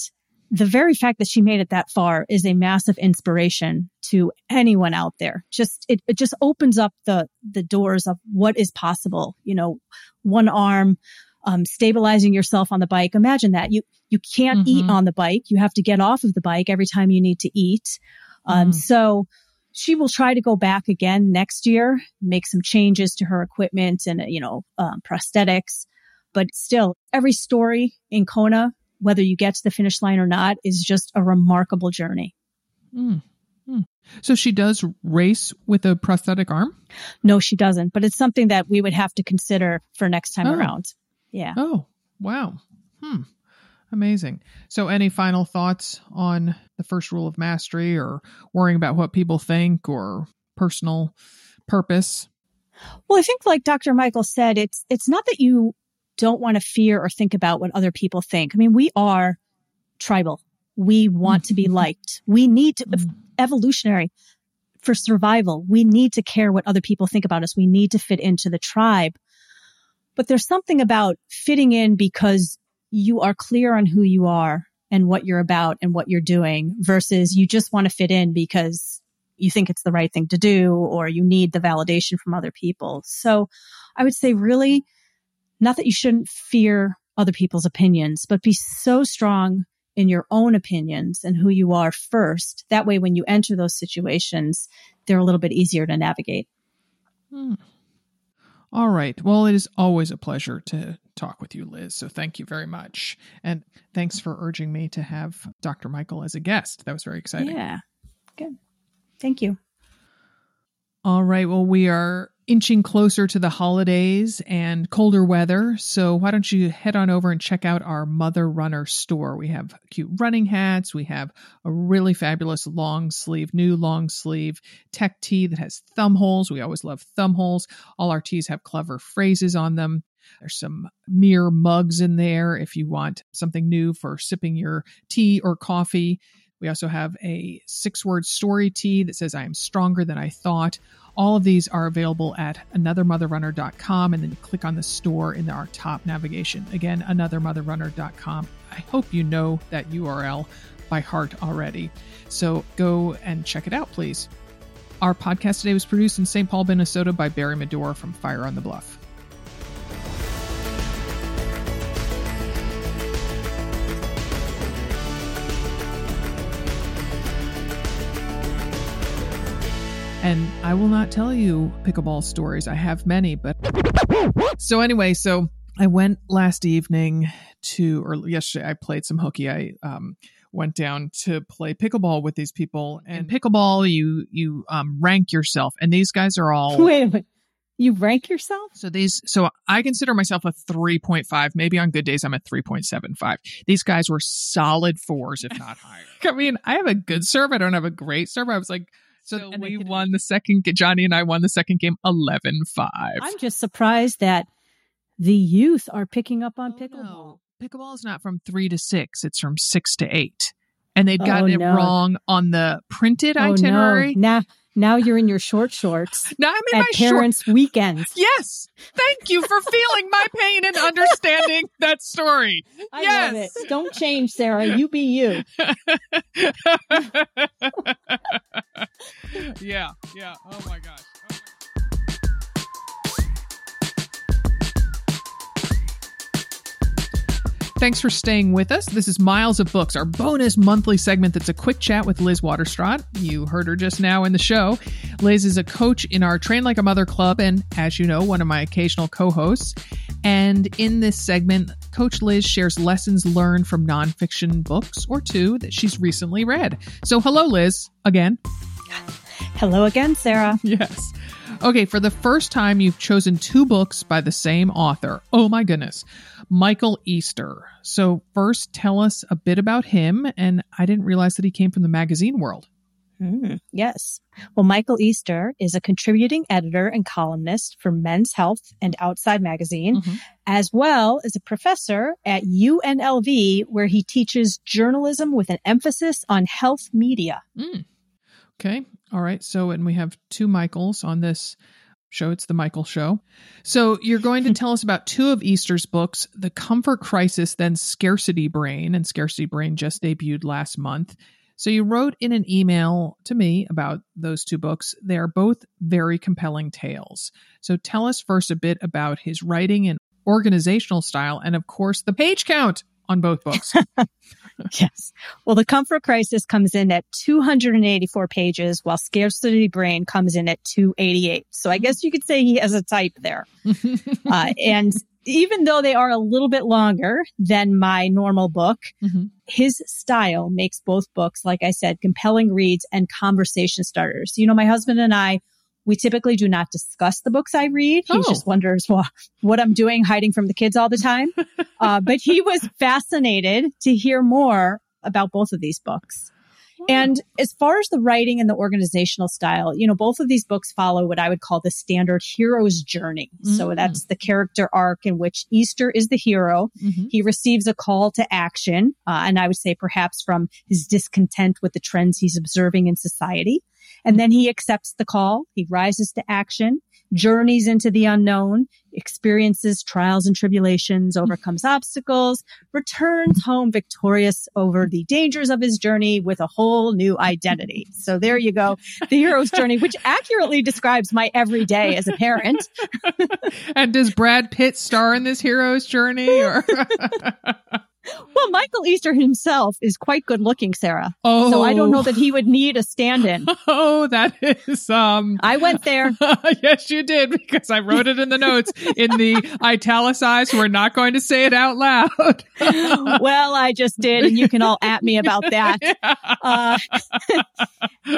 the very fact that she made it that far is a massive inspiration to anyone out there. Just, it, it just opens up the, the doors of what is possible. You know, one arm, um, stabilizing yourself on the bike. Imagine that you, you can't eat Mhm. on the bike. You have to get off of the bike every time you need to eat. Um, Mm. so she will try to go back again next year, make some changes to her equipment and, you know, um, prosthetics. But still, every story in Kona, whether you get to the finish line or not, is just a remarkable journey. Mm. Mm. So she does race with a prosthetic arm. No, she doesn't, but it's something that we would have to consider for next time Oh. around. Yeah. Oh, wow. Hmm. Amazing. So, any final thoughts on the first rule of mastery or worrying about what people think or personal purpose? Well, I think like Dr. Michael said, it's, it's not that you don't want to fear or think about what other people think. I mean, we are tribal. We want to be Mm-hmm. liked. We need to, evolutionary for survival. We need to care what other people think about us. We need to fit into the tribe. But there's something about fitting in because you are clear on who you are and what you're about and what you're doing versus you just want to fit in because you think it's the right thing to do or you need the validation from other people. So I would say really not that you shouldn't fear other people's opinions, but be so strong in your own opinions and who you are first. That way, when you enter those situations, they're a little bit easier to navigate. Hmm. All right. Well, it is always a pleasure to talk with you, Liz. So thank you very much. And thanks for urging me to have Dr. Michael as a guest. That was very exciting. Yeah. Good. Thank you. All right. Well, we are inching closer to the holidays and colder weather. So why don't you head on over and check out our Mother Runner store? We have cute running hats. We have a really fabulous long sleeve, new long sleeve tech tee that has thumb holes. We always love thumb holes. All our tees have clever phrases on them. There's some mirror mugs in there if you want something new for sipping your tea or coffee. We also have a six word story tee that says, I am stronger than I thought. All of these are available at anothermotherrunner.com and then click on the store in our top navigation. Again, anothermotherrunner.com. I hope you know that URL by heart already. So go and check it out, please. Our podcast today was produced in St. Paul, Minnesota by Barry Medore from Fire on the Bluff. And I will not tell you pickleball stories. I have many, but so anyway, so I went last evening to, or yesterday, I played some hooky. I um, went down to play pickleball with these people, and pickleball, you you um, rank yourself, and these guys are all Wait a minute. You rank yourself? so these, so I consider myself a 3.5. Maybe on good days, I'm a 3.75. These guys were solid fours, if not higher. I mean, I have a good serve. I don't have a great serve. I was like, so, So we they- won the second. ga- Johnny and I won the second game 11 5. I'm just surprised that the youth are picking up on oh, pickleball. Oh, Pickleball is not from three to six, it's from six to eight. And they'd Oh, gotten it wrong on the printed Oh, itinerary. no. Now, now you're in your short shorts Now I'm in at my short. parents' weekends. Yes. Thank you for feeling my pain and understanding that story. I yes. love it. Don't change, Sarah. You be you. yeah, yeah. Oh my gosh. Oh Thanks for staying with us. This is Miles of Books, our bonus monthly segment that's a quick chat with Liz Waterstraat. You heard her just now in the show. Liz is a coach in our Train Like a Mother Club, and as you know, one of my occasional co hosts. And in this segment, Coach Liz shares lessons learned from nonfiction books or two that she's recently read. So, hello, Liz, again. Hello again, Sarah. Yes. Okay, for the first time, you've chosen two books by the same author. Oh my goodness. Michael Easter. So, first, tell us a bit about him. And I didn't realize that he came from the magazine world. Mm, yes. Well, Michael Easter is a contributing editor and columnist for Men's Health and Outside Magazine, Mhm. as well as a professor at UNLV, where he teaches journalism with an emphasis on health media. Mm. Okay. All right. So, and we have two Michaels on this show. It's the Michael Show. So, you're going to tell us about two of Easter's books The Comfort Crisis, then Scarcity Brain. And Scarcity Brain just debuted last month. So, you wrote in an email to me about those two books. They are both very compelling tales. So, tell us first a bit about his writing and organizational style, and of course, the page count on both books. Yes. Well, the comfort crisis comes in at 284 pages, while scarcity brain comes in at 288. So I guess you could say he has a type there. Uh, and even though they are a little bit longer than my normal book, Mhm. his style makes both books, like I said, compelling reads and conversation starters. You know, my husband and I, we typically do not discuss the books I read. He Oh. just wonders well, what I'm doing, hiding from the kids all the time. uh, but he was fascinated to hear more about both of these books. And as far as the writing and the organizational style, you know, both of these books follow what I would call the standard hero's journey. Mm. So that's the character arc in which Easter is the hero. Mm-hmm. He receives a call to action. Uh, and I would say perhaps from his discontent with the trends he's observing in society. And then he accepts the call. He rises to action journeys into the unknown, experiences trials and tribulations, overcomes obstacles, returns home victorious over the dangers of his journey with a whole new identity. So there you go. The hero's journey, which accurately describes my everyday as a parent. and does Brad Pitt star in this hero's journey or? Well, Michael Easter himself is quite good looking, Sarah. Oh. So I don't know that he would need a stand in. Oh, that is, um, I went there. yes, you did because I wrote it in the notes in the italicized. We're not going to say it out loud. well, I just did, and you can all at me about that. Yeah. Uh,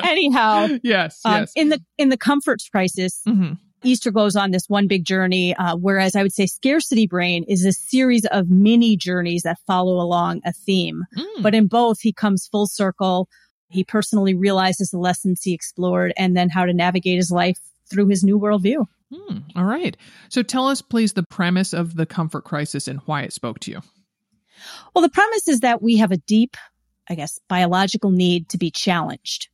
anyhow. Yes, um, yes. In the, in the comfort crisis, mm-hmm. Easter goes on this one big journey, uh, whereas I would say Scarcity Brain is a series of mini journeys that follow along a theme. Mm. But in both, he comes full circle. He personally realizes the lessons he explored and then how to navigate his life through his new worldview. Mm. All right. So tell us, please, the premise of the comfort crisis and why it spoke to you. Well, the premise is that we have a deep, I guess, biological need to be challenged.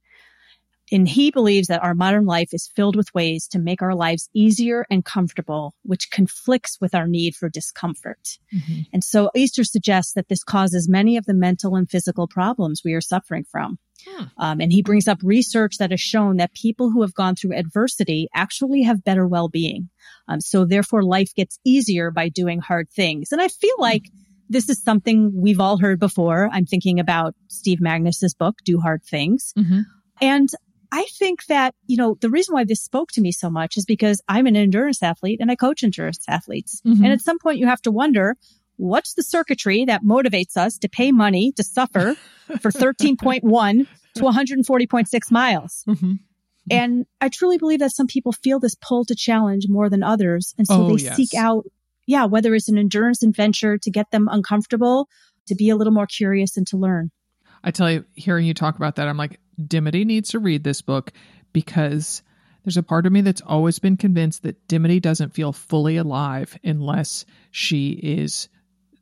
And he believes that our modern life is filled with ways to make our lives easier and comfortable, which conflicts with our need for discomfort. Mm-hmm. And so Easter suggests that this causes many of the mental and physical problems we are suffering from. Hmm. Um, and he brings up research that has shown that people who have gone through adversity actually have better well-being. Um, so therefore life gets easier by doing hard things. And I feel hmm. like this is something we've all heard before. I'm thinking about Steve Magness's book, Do Hard Things. Mm-hmm. And I think that, you know, the reason why this spoke to me so much is because I'm an endurance athlete and I coach endurance athletes. Mm-hmm. And at some point you have to wonder, what's the circuitry that motivates us to pay money to suffer for 13.1 to 140.6 miles? Mm-hmm. And I truly believe that some people feel this pull to challenge more than others. And so oh, they yes. seek out, yeah, whether it's an endurance adventure to get them uncomfortable, to be a little more curious and to learn. I tell you, hearing you talk about that, I'm like, Dimity needs to read this book because there's a part of me that's always been convinced that Dimity doesn't feel fully alive unless she is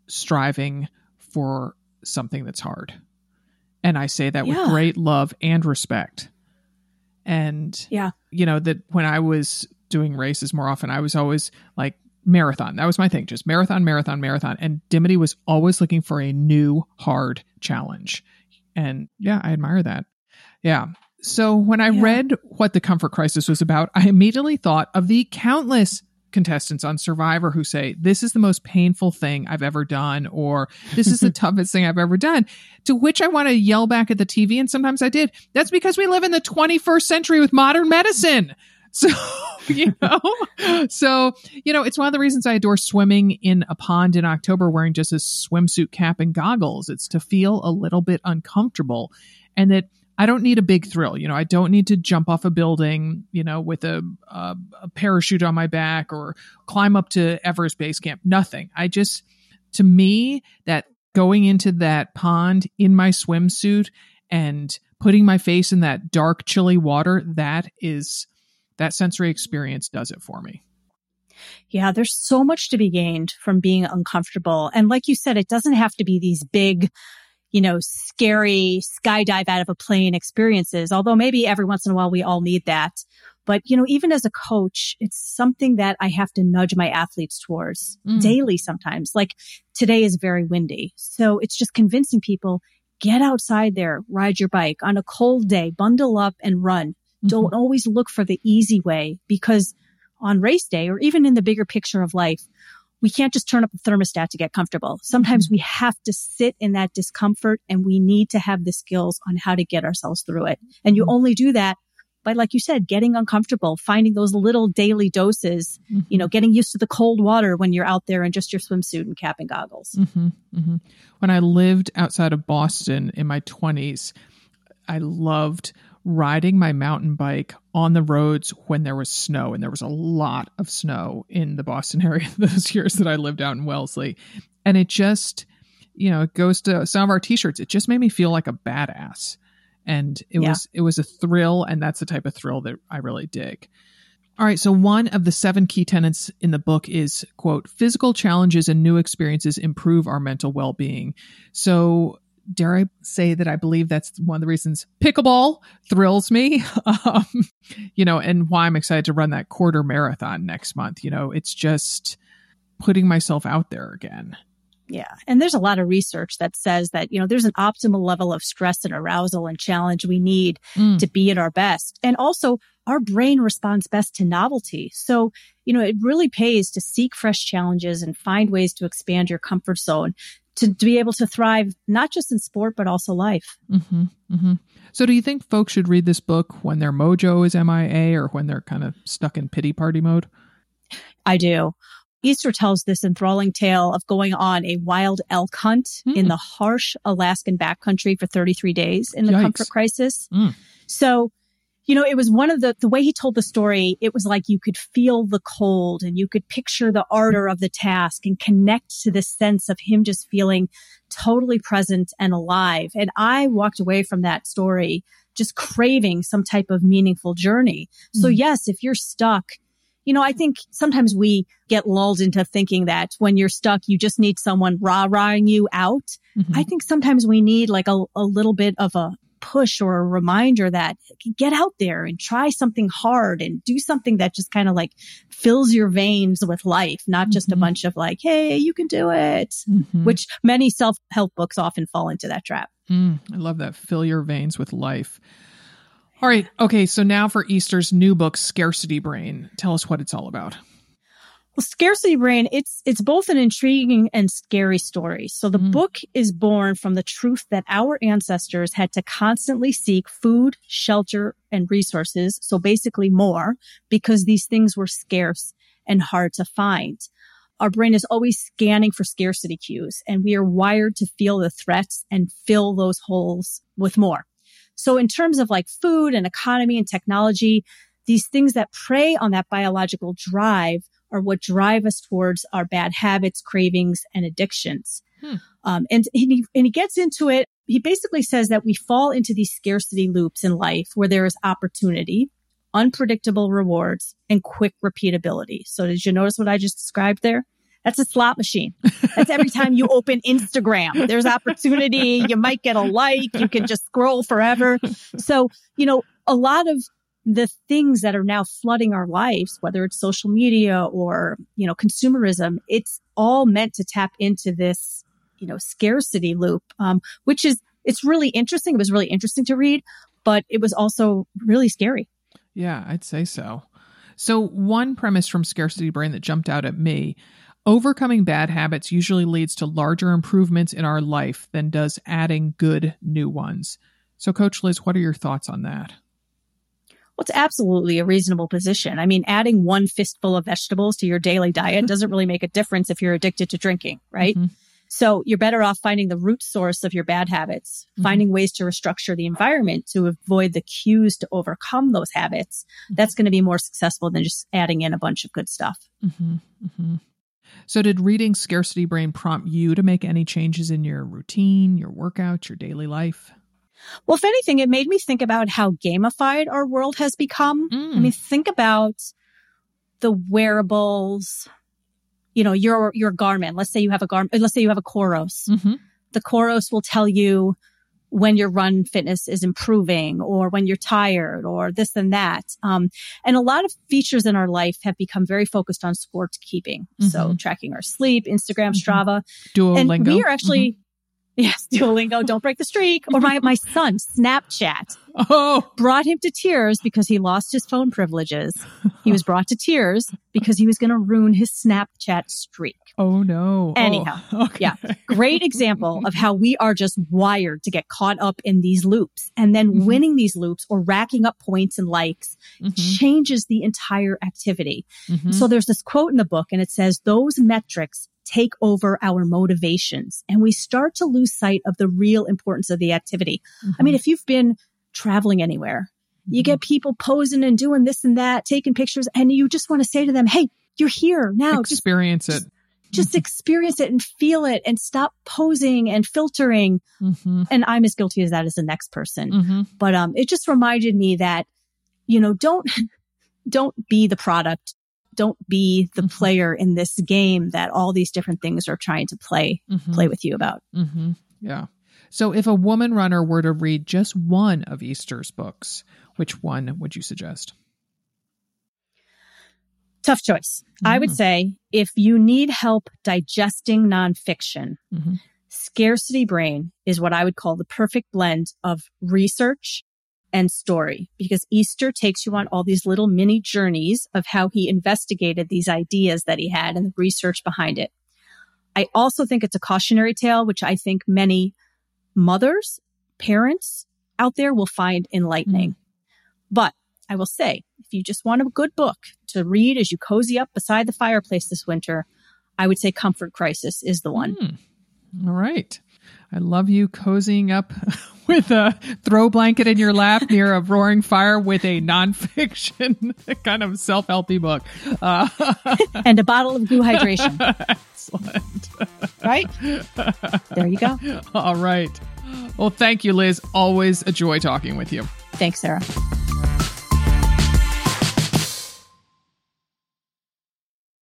striving for something that's hard. And I say that yeah. with great love and respect. And, yeah, you know, that when I was doing races more often, I was always like, marathon. That was my thing, just marathon, marathon, marathon. And Dimity was always looking for a new hard challenge. And yeah, I admire that. Yeah. So when I yeah. read what the comfort crisis was about, I immediately thought of the countless contestants on Survivor who say, This is the most painful thing I've ever done, or This is the toughest thing I've ever done. To which I want to yell back at the TV, and sometimes I did. That's because we live in the 21st century with modern medicine. So, you know, so, you know, it's one of the reasons I adore swimming in a pond in October wearing just a swimsuit cap and goggles. It's to feel a little bit uncomfortable and that I don't need a big thrill. You know, I don't need to jump off a building, you know, with a, a, a parachute on my back or climb up to Everest Base Camp. Nothing. I just, to me, that going into that pond in my swimsuit and putting my face in that dark, chilly water, that is, that sensory experience does it for me. Yeah, there's so much to be gained from being uncomfortable. And like you said, it doesn't have to be these big, you know, scary skydive out of a plane experiences, although maybe every once in a while we all need that. But, you know, even as a coach, it's something that I have to nudge my athletes towards mm. daily sometimes. Like today is very windy. So it's just convincing people get outside there, ride your bike on a cold day, bundle up and run. Mm-hmm. Don't always look for the easy way because on race day or even in the bigger picture of life, we can't just turn up the thermostat to get comfortable. Sometimes mm-hmm. we have to sit in that discomfort and we need to have the skills on how to get ourselves through it. And you mm-hmm. only do that by, like you said, getting uncomfortable, finding those little daily doses, mm-hmm. you know, getting used to the cold water when you're out there in just your swimsuit and cap and goggles. Mm-hmm. Mm-hmm. When I lived outside of Boston in my 20s, I loved riding my mountain bike on the roads when there was snow, and there was a lot of snow in the Boston area those years that I lived out in Wellesley. And it just, you know, it goes to some of our t shirts. It just made me feel like a badass. and it yeah. was it was a thrill and that's the type of thrill that I really dig. All right, so one of the seven key tenets in the book is quote physical challenges and new experiences improve our mental well-being. So dare I say that I believe that's one of the reasons pickleball thrills me, um, you know, and why I'm excited to run that quarter marathon next month. You know, it's just putting myself out there again. Yeah. And there's a lot of research that says that, you know, there's an optimal level of stress and arousal and challenge we need mm. to be at our best. And also our brain responds best to novelty. So, you know, it really pays to seek fresh challenges and find ways to expand your comfort zone to, to be able to thrive, not just in sport, but also life. Mm-hmm, mm-hmm. So, do you think folks should read this book when their mojo is MIA or when they're kind of stuck in pity party mode? I do. Easter tells this enthralling tale of going on a wild elk hunt mm. in the harsh Alaskan backcountry for 33 days in the Yikes. comfort crisis. Mm. So you know, it was one of the, the way he told the story, it was like you could feel the cold and you could picture the ardor of the task and connect to this sense of him just feeling totally present and alive. And I walked away from that story just craving some type of meaningful journey. Mm-hmm. So yes, if you're stuck, you know, I think sometimes we get lulled into thinking that when you're stuck, you just need someone rah-rahing you out. Mm-hmm. I think sometimes we need like a, a little bit of a, push or a reminder that get out there and try something hard and do something that just kind of like fills your veins with life, not just mm-hmm. a bunch of like, Hey, you can do it, mm-hmm. which many self help books often fall into that trap. Mm, I love that. Fill your veins with life. All right. Okay. So now for Easter's new book, Scarcity Brain. Tell us what it's all about. Well, Scarcity Brain, it's, it's both an intriguing and scary story. So the mm. book is born from the truth that our ancestors had to constantly seek food, shelter, and resources. So basically more because these things were scarce and hard to find. Our brain is always scanning for scarcity cues and we are wired to feel the threats and fill those holes with more. So in terms of like food and economy and technology, these things that prey on that biological drive are what drive us towards our bad habits, cravings, and addictions. Hmm. Um, and, and, he, and he gets into it. He basically says that we fall into these scarcity loops in life where there is opportunity, unpredictable rewards, and quick repeatability. So did you notice what I just described there? That's a slot machine. That's every time you open Instagram. There's opportunity. You might get a like. You can just scroll forever. So, you know, a lot of the things that are now flooding our lives, whether it's social media or, you know, consumerism, it's all meant to tap into this, you know, scarcity loop, um, which is, it's really interesting. It was really interesting to read, but it was also really scary. Yeah, I'd say so. So, one premise from Scarcity Brain that jumped out at me overcoming bad habits usually leads to larger improvements in our life than does adding good new ones. So, Coach Liz, what are your thoughts on that? Well, it's absolutely a reasonable position. I mean, adding one fistful of vegetables to your daily diet doesn't really make a difference if you're addicted to drinking, right? Mm-hmm. So you're better off finding the root source of your bad habits, mm-hmm. finding ways to restructure the environment to avoid the cues to overcome those habits. Mm-hmm. That's going to be more successful than just adding in a bunch of good stuff. Mm-hmm. Mm-hmm. So, did reading Scarcity Brain prompt you to make any changes in your routine, your workouts, your daily life? Well, if anything, it made me think about how gamified our world has become. Mm. I mean, think about the wearables, you know, your, your Garmin. Let's say you have a Garmin, let's say you have a Coros. Mm-hmm. The Coros will tell you when your run fitness is improving or when you're tired or this and that. Um, and a lot of features in our life have become very focused on sports keeping. Mm-hmm. So tracking our sleep, Instagram, mm-hmm. Strava. Duolingo. And we are actually, mm-hmm. Yes, Duolingo, don't break the streak. Or my, my son, Snapchat, oh. brought him to tears because he lost his phone privileges. He was brought to tears because he was going to ruin his Snapchat streak. Oh no. Anyhow. Oh, okay. Yeah. Great example of how we are just wired to get caught up in these loops and then mm-hmm. winning these loops or racking up points and likes mm-hmm. changes the entire activity. Mm-hmm. So there's this quote in the book and it says those metrics take over our motivations and we start to lose sight of the real importance of the activity. Mm-hmm. I mean, mm-hmm. if you've been traveling anywhere, mm-hmm. you get people posing and doing this and that, taking pictures, and you just want to say to them, Hey, you're here now. Experience just, it. just experience it and feel it and stop posing and filtering. Mm-hmm. And I'm as guilty as that as the next person. Mm-hmm. But um, it just reminded me that, you know, don't don't be the product. Don't be the Mhm. player in this game that all these different things are trying to play Mm-hmm. play with you about. Mm-hmm. Yeah. So if a woman runner were to read just one of Easter's books, which one would you suggest? Tough choice. I would Mm. say if you need help digesting nonfiction, Mm-hmm. Scarcity Brain is what I would call the perfect blend of research and story because Easter takes you on all these little mini journeys of how he investigated these ideas that he had and the research behind it. I also think it's a cautionary tale, which I think many mothers, parents out there will find enlightening. But I will say, if you just want a good book to read as you cozy up beside the fireplace this winter, I would say Comfort Crisis is the one. Hmm. All right. I love you cozying up with a throw blanket in your lap near a roaring fire with a nonfiction kind of self helpy book. Uh, and a bottle of GU hydration. excellent. right? There you go. All right. Well, thank you, Liz. Always a joy talking with you. Thanks, Sarah.